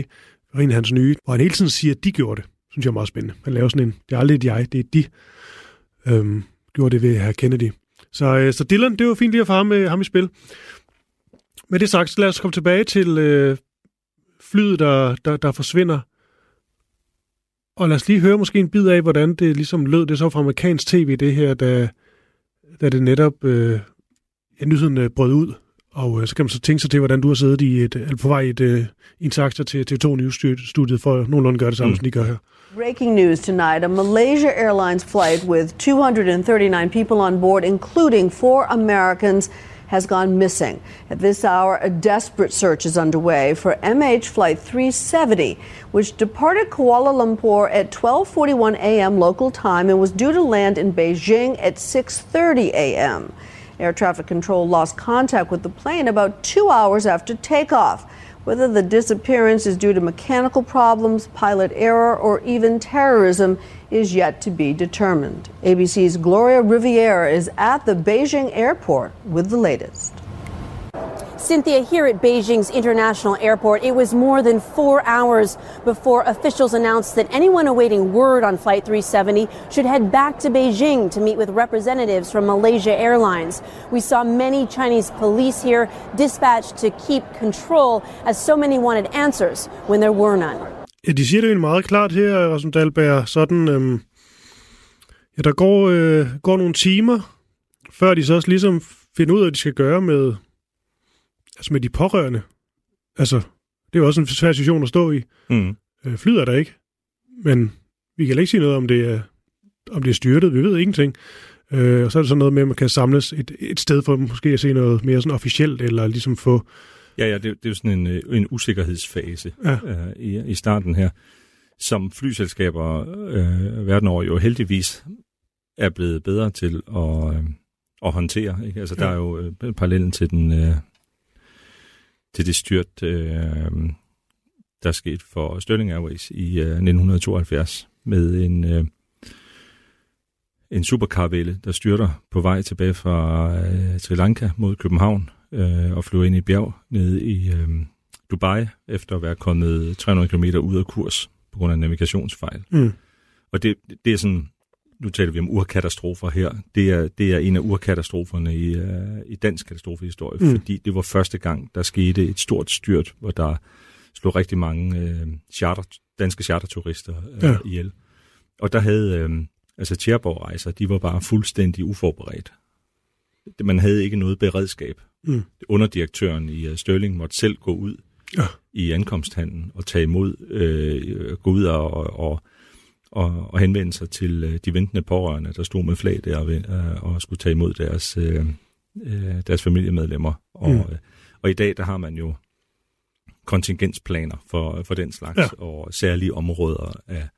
Speaker 1: og en af hans nye, hvor han hele tiden siger, at de gjorde det. Synes jeg er meget spændende. Han laver sådan en, det er aldrig et jeg, det er de, øhm, gjorde det ved herr Kennedy. Så, øh, så Dylan, det var fint lige at få ham, øh, ham i spil. Med det sagt, så lad os komme tilbage til øh, flyet, der, der, der forsvinder. Og lad os lige høre måske en bid af, hvordan det ligesom lød. Det så fra amerikansk tv, det her, da, da det netop øh, ja, nyheden øh, brød ud. Og øh, så kan man så tænke sig til, hvordan du har siddet i et, eller på vej i, et, øh, en taxa til TV2 News-studiet for at nogenlunde gøre det samme, mm. som de gør her.
Speaker 5: Breaking news tonight a Malaysia Airlines flight with 239 people on board, including four Americans, has gone missing. At this hour, a desperate search is underway for MH Flight 370, which departed Kuala Lumpur at 12:41 a.m. local time and was due to land in Beijing at 6:30 a.m. Air traffic control lost contact with the plane about two hours after takeoff. Whether the disappearance is due to mechanical problems, pilot error, or even terrorism is yet to be determined. ABC's Gloria Riviera is at the Beijing airport with the latest.
Speaker 6: Cynthia, here at Beijing's International Airport, it was more than four hours before officials announced that anyone awaiting word on Flight 370 should head back to Beijing to meet with representatives from Malaysia Airlines. We saw many Chinese police here dispatched to keep control as so many wanted answers when there were none.
Speaker 1: Ja, de siger det jo meget klart her, Rasmus Dahlberg. Sådan, øhm, ja, der går, øh, går nogle timer, før de så også ligesom finder ud af, hvad de skal gøre med, altså med de pårørende. Altså, det er jo også en svær situation at stå i.
Speaker 2: Mm.
Speaker 1: Øh, flyet er der ikke, men vi kan ikke sige noget om det er, om det er styrtet. Vi ved ingenting. Øh, og så er det sådan noget med, at man kan samles et, et sted for måske at se noget mere sådan officielt, eller ligesom få...
Speaker 2: Ja, ja, det, det er jo sådan en, øh, en usikkerhedsfase
Speaker 1: Ja.
Speaker 2: øh, i, i starten her, som flyselskaber øh, verden over jo heldigvis er blevet bedre til at, øh, at håndtere. Ikke? Altså, der
Speaker 1: Ja.
Speaker 2: er jo øh, parallellen til den øh, til det styrt, øh, der skete for Sterling Airways i øh, 1972 med en øh, en supercarvælde, der styrter på vej tilbage fra øh, Sri Lanka mod København øh, og flyver ind i et bjerg nede i øh, Dubai efter at være kommet 300 km ud af kurs på grund af en navigationsfejl.
Speaker 1: Mm.
Speaker 2: Og det, det er sådan, nu taler vi om urkatastrofer her, det er, det er en af urkatastroferne i, uh, i dansk katastrofehistorie,
Speaker 1: Mm.
Speaker 2: fordi det var første gang, der skete et stort styrt, hvor der slog rigtig mange uh, charter, danske charterturister uh,
Speaker 1: Ja.
Speaker 2: ihjel. Og der havde, uh, altså Tjerborg-rejser, de var bare fuldstændig uforberedt. Man havde ikke noget beredskab.
Speaker 1: Mm.
Speaker 2: Underdirektøren i uh, Sterling måtte selv gå ud
Speaker 1: Ja.
Speaker 2: i ankomsthandlen og tage imod, øh, gå ud og, og, og, og henvende sig til øh, de ventende pårørende, der stod med flag der og, øh, og skulle tage imod deres, øh, deres familiemedlemmer. Og,
Speaker 1: Mm.
Speaker 2: og i dag, der har man jo kontingensplaner for, for den slags,
Speaker 1: Ja.
Speaker 2: og særlige områder af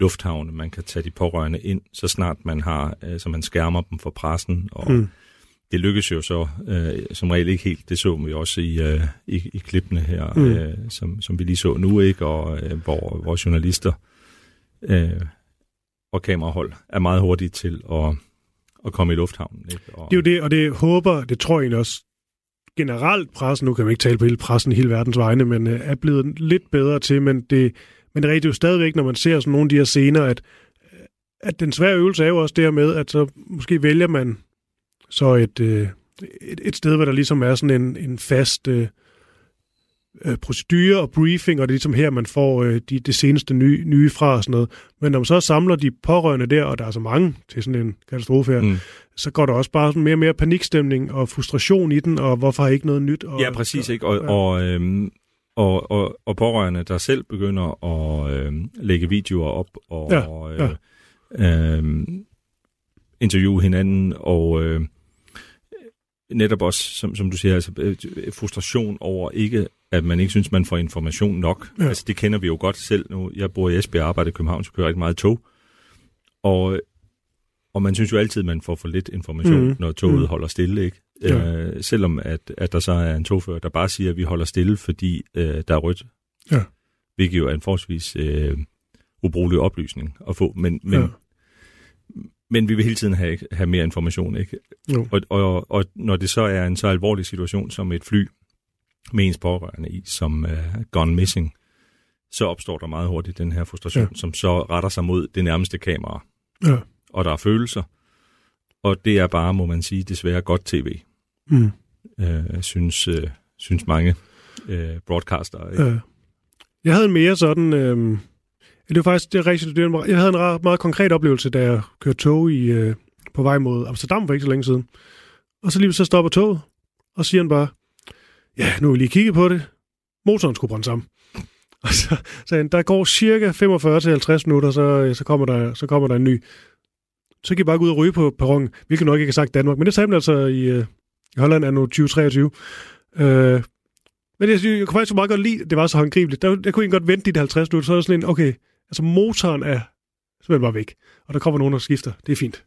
Speaker 2: lufthavne. Man kan tage de pårørende ind, så snart man har, så man skærmer dem for pressen, og
Speaker 1: Mm.
Speaker 2: det lykkes jo så øh, som regel ikke helt. Det så vi også i, øh, i, i klippene her,
Speaker 1: Mm.
Speaker 2: øh, som, som vi lige så nu, ikke? Og øh, hvor vores journalister øh, øh, og kamerahold er meget hurtige til at, at komme i lufthavnen. Ikke? Og,
Speaker 1: Det er jo det, og det håber, det tror jeg egentlig også generelt pressen, nu kan man ikke tale på hele pressen i hele verdens vegne, men øh, er blevet lidt bedre til, men det, men det er jo stadigvæk, når man ser sådan nogle af de her scener, at, øh, at den svære øvelse er jo også dermed, at så måske vælger man så et, øh, et, et sted, hvor der ligesom er sådan en, en fast øh, øh, procedure og briefing, og det er ligesom her, man får øh, de, det seneste nye, nye fra og sådan noget. Men når man så samler de pårørende der, og der er så mange til sådan en katastrofe her,
Speaker 2: Mm.
Speaker 1: så går der også bare sådan mere og mere panikstemning og frustration i den, og hvorfor har ikke noget nyt? Og,
Speaker 2: Ja, præcis. Ikke? Og,
Speaker 1: Ja.
Speaker 2: ja. og, øhm, og, og, og pårørende, der selv begynder at øhm, lægge videoer op og
Speaker 1: Ja,
Speaker 2: og, øh, øhm, interviewe hinanden, og øh, netop også, som, som du siger, altså, øh, frustration over ikke, at man ikke synes, man får information nok.
Speaker 1: Ja.
Speaker 2: Altså, det kender vi jo godt selv nu. Jeg bor i Esbjerg og arbejder i København, så kører jeg rigtig meget tog. Og, og man synes jo altid, man får for lidt information, mm. når toget mm. holder stille, ikke?
Speaker 1: Ja.
Speaker 2: Øh, selvom at, at der så er en togfører, der bare siger, at vi holder stille, fordi øh, der er rødt.
Speaker 1: Ja.
Speaker 2: Hvilket jo er en forholdsvis øh, ubrugelig oplysning at få. Men, men,
Speaker 1: ja.
Speaker 2: men vi vil hele tiden have, have mere information, ikke?
Speaker 1: Jo.
Speaker 2: Og, og, og når det så er en så alvorlig situation som et fly med ens pårørende i, som er gone missing, så opstår der meget hurtigt den her frustration,
Speaker 1: Ja.
Speaker 2: som så retter sig mod det nærmeste kamera.
Speaker 1: Ja.
Speaker 2: Og der er følelser, og det er bare, må man sige, desværre godt tv,
Speaker 1: Mm.
Speaker 2: øh, synes, øh, synes mange øh, broadcaster. Ikke?
Speaker 1: Ja. Jeg havde en mere sådan... Øh, det var faktisk det er rigtigt. Det var, jeg havde en ret, meget konkret oplevelse, da jeg kørte tog i, øh, på vej mod Amsterdam for ikke så længe siden. Og så lige så stopper toget, og siger han bare, ja, nu har vi lige kigget på det. Motoren skulle brænde sammen. <laughs> Og så sagde han, der går cirka 45-50 minutter, så, øh, så, kommer der, så kommer der en ny. Så kan I bare gå ud og ryge på perronen, hvilket nok ikke er sagt Danmark, men det sagde man altså i, øh, i Holland er nu 2023. Øh, men jeg, jeg kunne faktisk meget godt lide, at det var så håndgribeligt. Der, jeg kunne egentlig godt vente de der 50 minutter, så er sådan en, okay, altså motoren er simpelthen bare væk. Og der kommer nogen, der skifter. Det er fint.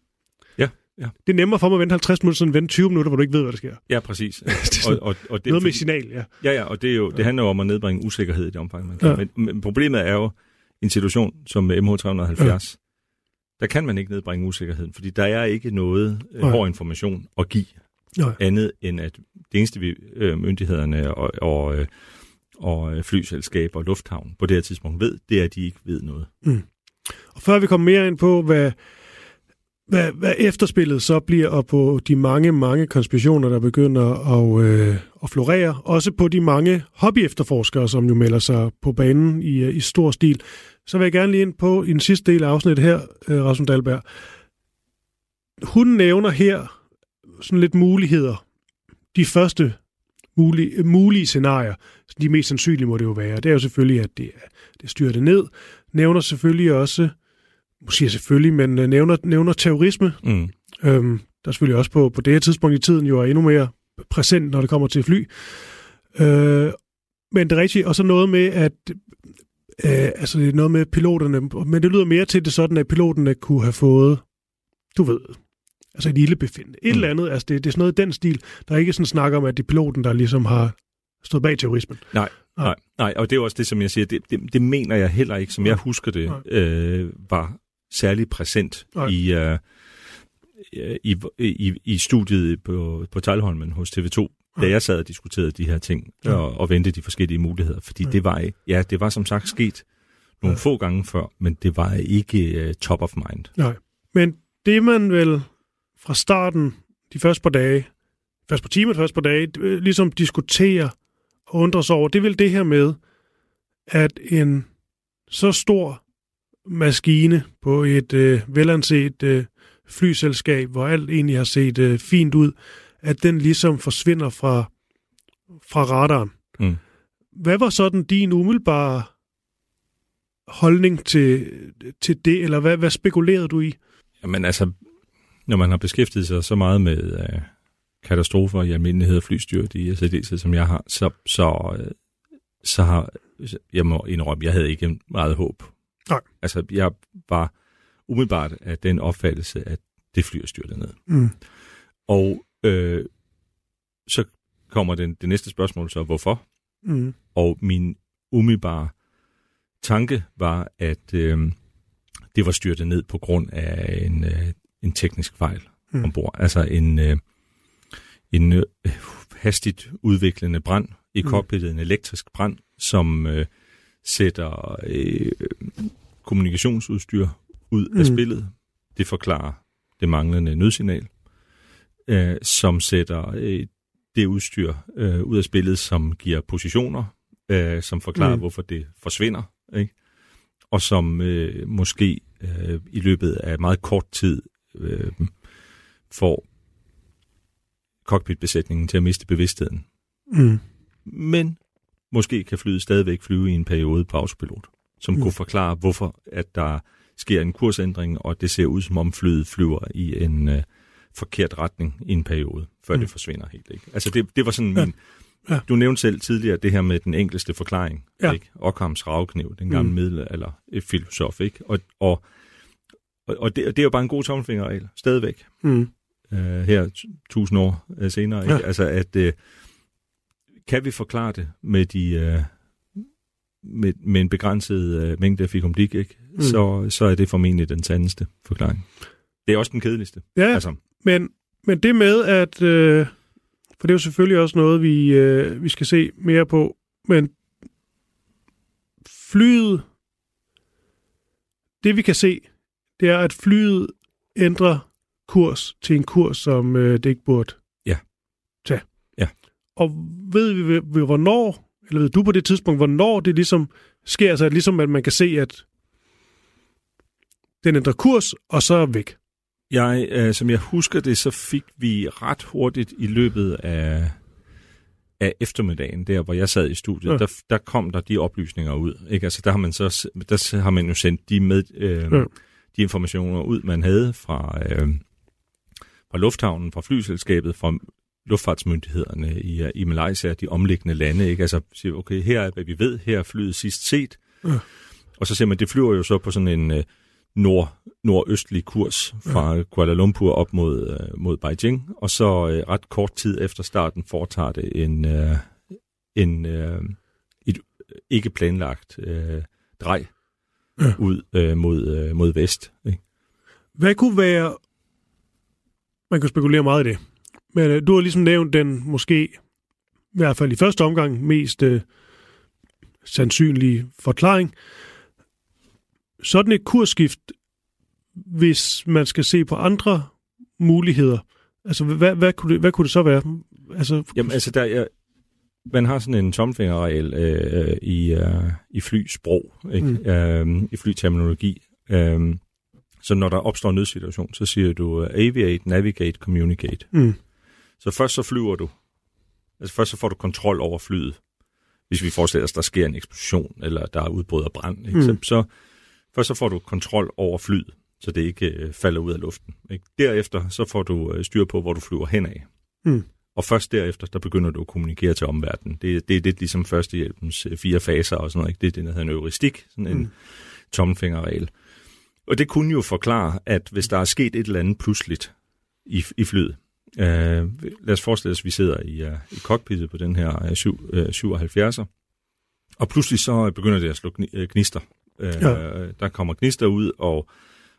Speaker 2: Ja, ja.
Speaker 1: Det er nemmere for mig at vente 50 minutter, end at vente 20 minutter, hvor du ikke ved, hvad der sker.
Speaker 2: Ja, præcis. <laughs>
Speaker 1: det er sådan,
Speaker 2: og, og, og det,
Speaker 1: noget med signal, ja.
Speaker 2: Ja, ja, og det, er jo, det handler jo om at nedbringe usikkerhed i det omfang, man kan.
Speaker 1: Ja.
Speaker 2: Ja. Men, men problemet er jo en situation som med MH370. Ja. Der kan man ikke nedbringe usikkerheden, fordi der er ikke noget øh, hård information at give.
Speaker 1: Nej.
Speaker 2: Andet end at det eneste, vi, øh, myndighederne og, og, øh, og øh, flyselskaber og lufthavn på det her tidspunkt ved, det er, at de ikke ved noget.
Speaker 1: Og før vi kommer mere ind på, hvad, hvad, hvad efterspillet så bliver, og på de mange, mange konspirationer, der begynder at, øh, at florere. Også på de mange hobby-efterforskere, som jo melder sig på banen i, øh, i stor stil. Så vil jeg gerne lige ind på i den sidste del af afsnittet her, øh, Rasmus Dahlberg. Hun nævner her sådan lidt muligheder. De første mulige, mulige scenarier. De mest sandsynlige må det jo være. Det er jo selvfølgelig, at det, det styrer det ned. Nævner selvfølgelig også siger selvfølgelig, men øh, nævner, nævner terrorisme,
Speaker 2: Mm.
Speaker 1: øhm, der selvfølgelig også på, på det her tidspunkt i tiden jo er endnu mere præsent, når det kommer til fly. Øh, men det er rigtigt, og så noget med, at øh, altså det er noget med piloterne, men det lyder mere til det sådan, at piloterne kunne have fået, du ved, altså et ildebefindende. Et
Speaker 2: Mm.
Speaker 1: eller andet, altså det, det er sådan noget i den stil. Der er ikke sådan snak om, at det er piloten, der ligesom har stået bag terrorismen.
Speaker 2: Nej, nej, nej, og det er også det, som jeg siger, det, det, det mener jeg heller ikke, som jeg husker det,
Speaker 1: Nej.
Speaker 2: øh, var særlig præsent
Speaker 1: Nej.
Speaker 2: i, øh, i, i, i studiet på, på Teglholmen hos TV2, da jeg sad og diskuterede de her ting
Speaker 1: Ja.
Speaker 2: og, og vendte de forskellige muligheder, fordi
Speaker 1: Ja.
Speaker 2: det var, ja, det var som sagt sket nogle
Speaker 1: Ja.
Speaker 2: få gange før, men det var ikke uh, top of mind.
Speaker 1: Nej. Men det man vel fra starten, de første par dage, først på timer, først på dage, øh, ligesom diskuterer og undrer sig over, det er vel det her med, at en så stor maskine på et øh, velanset øh, flyselskab, hvor alt egentlig har set øh, fint ud, at den ligesom forsvinder fra, fra radaren.
Speaker 2: Mm.
Speaker 1: Hvad var sådan din umiddelbare holdning til, til det, eller hvad, hvad spekulerede du i?
Speaker 2: Jamen altså, når man har beskæftiget sig så meget med øh, katastrofer i almindelighed og flystyrt i særdeleshed, som jeg har, så, så, øh, så har, jeg må indrømme, jeg havde ikke meget håb.
Speaker 1: Nej.
Speaker 2: Altså, jeg var umiddelbart af den opfattelse, at det fly er styrtet ned.
Speaker 1: Mm.
Speaker 2: Og øh, så kommer den, det næste spørgsmål så, hvorfor?
Speaker 1: Mm.
Speaker 2: Og min umiddelbare tanke var, at øh, det var styrtet ned på grund af en, øh, en teknisk fejl
Speaker 1: Mm.
Speaker 2: mm. ombord. Altså en, øh, en øh, hastigt udviklende brand i
Speaker 1: Mm.
Speaker 2: cockpittet, en elektrisk brand, som øh, sætter øh, kommunikationsudstyr ud af
Speaker 1: Mm.
Speaker 2: spillet. Det forklarer det manglende nødsignal, øh, som sætter øh, det udstyr øh, ud af spillet, som giver positioner, øh, som forklarer,
Speaker 1: mm.
Speaker 2: hvorfor det forsvinder, ikke? og som øh, måske øh, i løbet af meget kort tid øh, får cockpitbesætningen til at miste bevidstheden.
Speaker 1: Mm.
Speaker 2: Men måske kan flyet stadigvæk flyve i en periode på autopilot, som
Speaker 1: Mm.
Speaker 2: mm. kunne forklare, hvorfor at der sker en kursændring, og det ser ud som om flyet flyver i en øh, forkert retning i en periode, før
Speaker 1: Mm.
Speaker 2: mm. det forsvinder helt. Ikke? Altså det, det var sådan
Speaker 1: Ja.
Speaker 2: min...
Speaker 1: Ja.
Speaker 2: Du nævnte selv tidligere det her med den enkleste forklaring.
Speaker 1: Ja.
Speaker 2: Ikke? Ockhams ravkniv, den gamle
Speaker 1: Mm.
Speaker 2: mm. middelalder et filosof. Ikke? Og, og, og, og det, det er jo bare en god tommelfingerregel, stadigvæk
Speaker 1: Mm.
Speaker 2: øh, her tusind år øh, senere. Ikke?
Speaker 1: Ja.
Speaker 2: Altså, at øh, kan vi forklare det med de øh, med, med en begrænset øh, mængde af fikumdik, ikke?
Speaker 1: Mm.
Speaker 2: Så, så er det formentlig den sandeste forklaring. Det er også den kedeligste.
Speaker 1: Ja,
Speaker 2: Altså,
Speaker 1: men, men det med, at... Øh, for det er jo selvfølgelig også noget, vi, øh, vi skal se mere på, men flyet... Det vi kan se, det er, at flyet ændrer kurs til en kurs, som øh, det ikke burde
Speaker 2: Ja.
Speaker 1: tage.
Speaker 2: Ja.
Speaker 1: Og ved vi, ved, hvornår, eller ved du på det tidspunkt, hvornår det ligesom sker, altså at ligesom at man kan se, at den ændrer kurs, og så er væk.
Speaker 2: jeg, øh, som jeg husker det, så fik vi ret hurtigt i løbet af, af eftermiddagen, der hvor jeg sad i studiet,
Speaker 1: Ja.
Speaker 2: der, der kom der de oplysninger ud. Ikke? Altså, der har man så der har man jo sendt de med øh,
Speaker 1: ja.
Speaker 2: de informationer ud, man havde fra, øh, fra lufthavnen, fra flyselskabet, fra luftfartsmyndighederne i, øh, i Malaysia, de omliggende lande. Ikke? Altså, siger, okay, her er, hvad vi ved, her er flyet sidst set.
Speaker 1: Ja.
Speaker 2: Og så ser man, det flyver jo så på sådan en øh, nord, nordøstlig kurs fra ja. Kuala Lumpur op mod, øh, mod Beijing, og så øh, ret kort tid efter starten foretager det en, øh, en øh, et ikke planlagt øh, drej
Speaker 1: ja.
Speaker 2: ud øh, mod, øh, mod vest. Ikke?
Speaker 1: Hvad kunne være... Man kan spekulere meget i det. Men øh, du har ligesom nævnt den måske, i hvert fald i første omgang, mest øh, sandsynlige forklaring. Sådan et kursskift hvis man skal se på andre muligheder, altså hvad, hvad, kunne, det, hvad kunne det så være? Altså,
Speaker 2: Jamen altså, der, jeg, man har sådan en tomfingerregel øh, øh, i, øh, i flysprog, ikke? Mm. Øh, i flyterminologi. Øh, så når der opstår en nødsituation, så siger du uh, aviate, navigate, communicate.
Speaker 1: Mm.
Speaker 2: Så først så flyver du. Altså først så får du kontrol over flyet. Hvis vi forestiller os, der sker en eksplosion, eller der er udbrud af brand. Ikke?
Speaker 1: Mm.
Speaker 2: Så, først så får du kontrol over flyet, så det ikke øh, falder ud af luften. Ikke? Derefter så får du øh, styr på, hvor du flyver hen af.
Speaker 1: Mm.
Speaker 2: Og først derefter, der begynder du at kommunikere til omverdenen. Det, det er lidt ligesom førstehjælpens øh, fire faser og sådan noget. Ikke? Det er det, der hedder en euristik, sådan en
Speaker 1: Mm.
Speaker 2: tommelfingerregel. Og det kunne jo forklare, at hvis der er sket et eller andet pludseligt i, i flyet, øh, lad os forestille os, at vi sidder i, uh, i cockpittet på den her uh, 7, uh, 77'er, og pludselig så begynder det at slå gni- øh, gnister. Øh,
Speaker 1: Ja.
Speaker 2: Der kommer gnister ud og,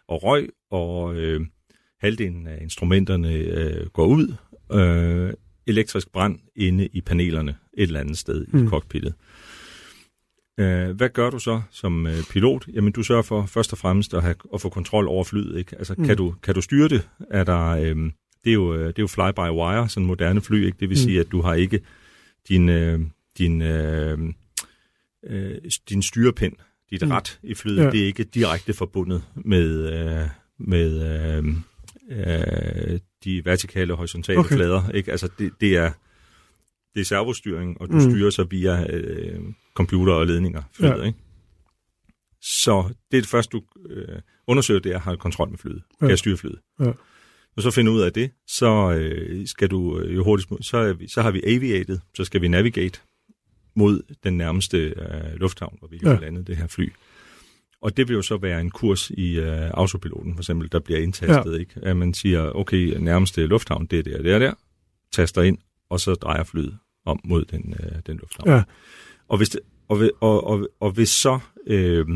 Speaker 2: og røg, og øh, halvdelen af instrumenterne øh, går ud. Øh, elektrisk brand inde i panelerne et eller andet sted mm.
Speaker 1: Mm.
Speaker 2: i cockpittet. Øh, hvad gør du så som øh, pilot? Jamen, du sørger for først og fremmest at, have, at få kontrol over flyet. Ikke? Altså, mm. kan, du, kan du styre det? Er der, øh, det, er jo, øh, det er jo fly-by-wire, sådan moderne fly. Ikke? Det vil
Speaker 1: Mm.
Speaker 2: sige, at du har ikke din, øh, din, øh, øh, din styrepind, dit
Speaker 1: Mm.
Speaker 2: ret i flyet,
Speaker 1: Ja.
Speaker 2: det er ikke direkte forbundet med, øh, med øh, øh, de vertikale og horisontale
Speaker 1: Okay.
Speaker 2: flader. Ikke? Altså, det, det er det er servostyring, og du
Speaker 1: Mm.
Speaker 2: styrer så via øh, computer og ledninger. Flyet,
Speaker 1: ja.
Speaker 2: ikke? Så det er det første, du øh, undersøger, det er at have kontrol med flyet.
Speaker 1: Ja.
Speaker 2: Kan jeg styre flyet?
Speaker 1: Ja.
Speaker 2: Og så finder ud af det, så øh, skal du øh, jo hurtigst så, så har vi aviated, så skal vi navigate mod den nærmeste øh, lufthavn, hvor vi kan
Speaker 1: Ja.
Speaker 2: lande det her fly. Og det vil jo så være en kurs i øh, autopiloten, for eksempel, der bliver indtastet, ja. ikke? At man siger, okay, nærmeste lufthavn, det er der, det er der, taster ind, og så drejer flyet om mod den, øh, den lufthavn.
Speaker 1: Ja.
Speaker 2: Og, hvis det, og, og, og, og hvis så øh,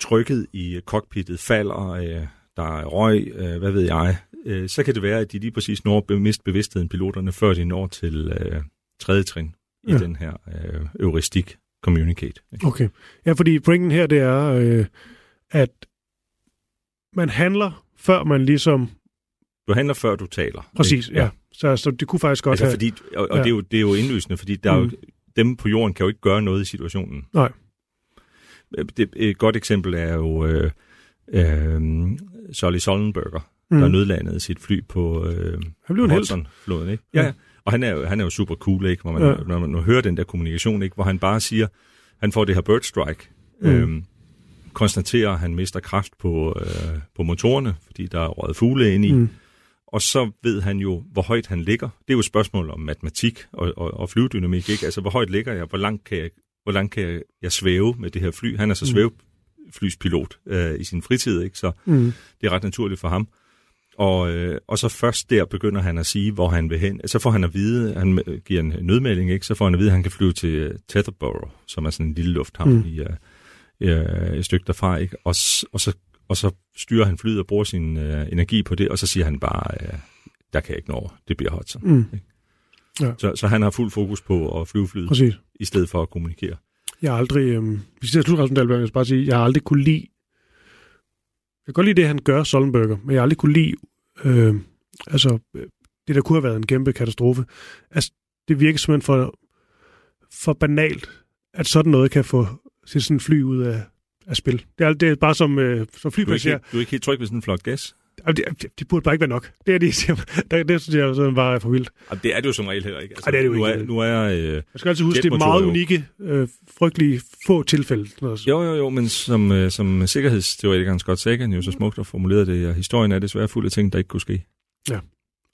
Speaker 2: trykket i cockpittet falder, øh, der er røg, øh, hvad ved jeg, øh, så kan det være, at de lige præcis når at miste bevidstheden, piloterne, før de når til øh, tredje trin i
Speaker 1: Ja.
Speaker 2: ja. den her øh, euristik communicate. Ikke?
Speaker 1: Okay. Ja, fordi pointen her, det er, øh, at man handler, før man ligesom...
Speaker 2: Du handler, før du taler.
Speaker 1: Præcis,
Speaker 2: ikke?
Speaker 1: ja. Så, så det kunne faktisk godt
Speaker 2: Altså,
Speaker 1: have...
Speaker 2: fordi, og, og
Speaker 1: Ja.
Speaker 2: ja. det, er jo, det er jo indlysende, fordi der er jo,
Speaker 1: Mm.
Speaker 2: dem på jorden kan jo ikke gøre noget i situationen.
Speaker 1: Nej.
Speaker 2: Det, et godt eksempel er jo øh, øh, Solly Sollenberger,
Speaker 1: Mm.
Speaker 2: der nødlandede sit fly på øh,
Speaker 1: Han blev.
Speaker 2: Hudson-floden. Ikke?
Speaker 1: Ja.
Speaker 2: Ja. Og han er, jo, han er jo super cool, ikke? Hvor man,
Speaker 1: Ja.
Speaker 2: når man hører den der kommunikation, ikke? hvor han bare siger, han får det her bird strike,
Speaker 1: Mm.
Speaker 2: øhm, konstaterer, at han mister kraft på, øh, på motorerne, fordi der er røget fugle ind i.
Speaker 1: Mm.
Speaker 2: Og så ved han jo, hvor højt han ligger. Det er jo et spørgsmål om matematik og, og, og flyvedynamik. Ikke? Altså, hvor højt ligger jeg? Hvor langt kan jeg, hvor langt kan jeg, jeg svæve med det her fly? Han er så
Speaker 1: Mm.
Speaker 2: svæveflyspilot øh, i sin fritid, ikke? så
Speaker 1: Mm.
Speaker 2: det er ret naturligt for ham. Og, øh, og så først der begynder han at sige, hvor han vil hen. Så får han at vide, han øh, giver en nødmelding, ikke? så får han at vide, at han kan flyve til øh, Tetherboro, som er sådan en lille lufthavn
Speaker 1: Mm.
Speaker 2: i, øh, et stykke derfra. Ikke? Og, og, så, og så styrer han flyet og bruger sin øh, energi på det, og så siger han bare, øh, der kan jeg ikke nå over. Det bliver Hudson.
Speaker 1: Mm.
Speaker 2: Så, så han har fuld fokus på at flyve flyet,
Speaker 1: Præcis.
Speaker 2: i stedet for at kommunikere.
Speaker 1: Jeg har aldrig... Øh, vi skal slutte, Rasmus Dahlberg, jeg skal bare sige, jeg har aldrig kunne lide... Jeg kan godt lide det, han gør, Sollenberger, men jeg aldrig kunne lide... Øh, altså, øh, det der kunne have været en kæmpe katastrofe. Altså, det virker simpelthen for, for banalt, at sådan noget kan få sit sådan fly ud af, af spil. Det er, det er bare som, øh, som
Speaker 2: Du er, ikke,
Speaker 1: flypassager.
Speaker 2: du er ikke helt tryg ved sådan en flok gas?
Speaker 1: Det, det, burde bare ikke være nok. Det er det. Det, det synes jeg sådan bare er for vildt.
Speaker 2: Jamen, det er det jo som regel heller ikke. Altså,
Speaker 1: Ej, det er det jo
Speaker 2: nu
Speaker 1: ikke.
Speaker 2: Er, nu er, øh,
Speaker 1: Jeg skal altid huske, det er meget
Speaker 2: jo.
Speaker 1: unikke, øh, frygtelige få tilfælde. Noget.
Speaker 2: Jo, jo, jo, men som, øh, som sikkerhedsteoretikeren Scott Sagan jo så smukt har formuleret det, og historien er desværre fuld af ting, der ikke kunne ske.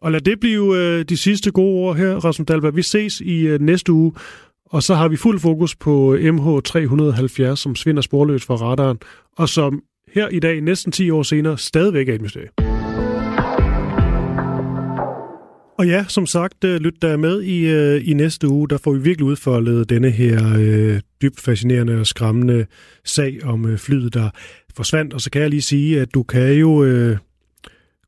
Speaker 1: Og lad det blive øh, de sidste gode ord her, Rasmus Dahlberg. Vi ses i øh, næste uge, og så har vi fuld fokus på MH370, som svinder sporløst fra radaren, og som her i dag, næsten 10 år senere, stadigvæk er et mysterie. Og ja, som sagt, øh, lyt der med i, øh, i næste uge. Der får vi virkelig udfoldet denne her øh, dybt fascinerende og skræmmende sag om øh, flyet, der forsvandt. Og så kan jeg lige sige, at du kan jo øh,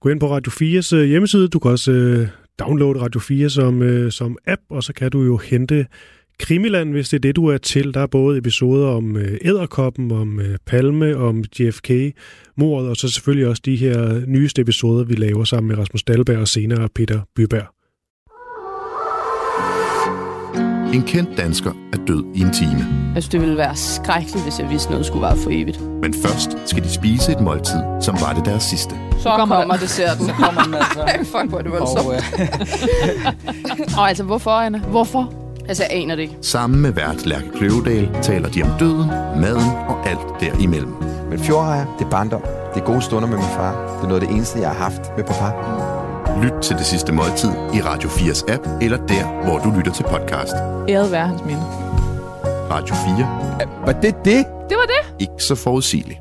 Speaker 1: gå ind på Radio 4's øh, hjemmeside. Du kan også øh, downloade Radio 4 som, øh, som app, og så kan du jo hente Krimiland, hvis det er det, du er til. Der er både episoder om øh, Æderkoppen, om øh, Palme, om JFK, mordet, og så selvfølgelig også de her nyeste episoder, vi laver sammen med Rasmus Dahlberg og senere Peter Byberg.
Speaker 7: En kendt dansker er død i en time.
Speaker 8: Jeg synes, det ville være skrækkeligt, hvis jeg vidste noget skulle være for evigt.
Speaker 7: Men først skal de spise et måltid, som var det deres sidste.
Speaker 8: Så kommer, kommer <laughs> desserten.
Speaker 9: Så kommer den altså.
Speaker 8: Ej, fuck, hvor er det voldsomt.
Speaker 9: Og,
Speaker 8: øh... <laughs> og altså, hvorfor, Anna? Hvorfor? Altså, jeg aner det ikke.
Speaker 7: Sammen med vært Lærke Kløvedal taler de om døden, maden og alt derimellem.
Speaker 10: Men fjordrejer, det er barndom. Det er gode stunder med min far. Det er noget af det eneste, jeg har haft med papa.
Speaker 7: Lyt til det sidste måltid i Radio 4's app, eller der, hvor du lytter til podcast.
Speaker 8: Æret være hans minde.
Speaker 7: Radio 4.
Speaker 10: Var det det?
Speaker 8: Det var det.
Speaker 7: Ikke så forudsigeligt.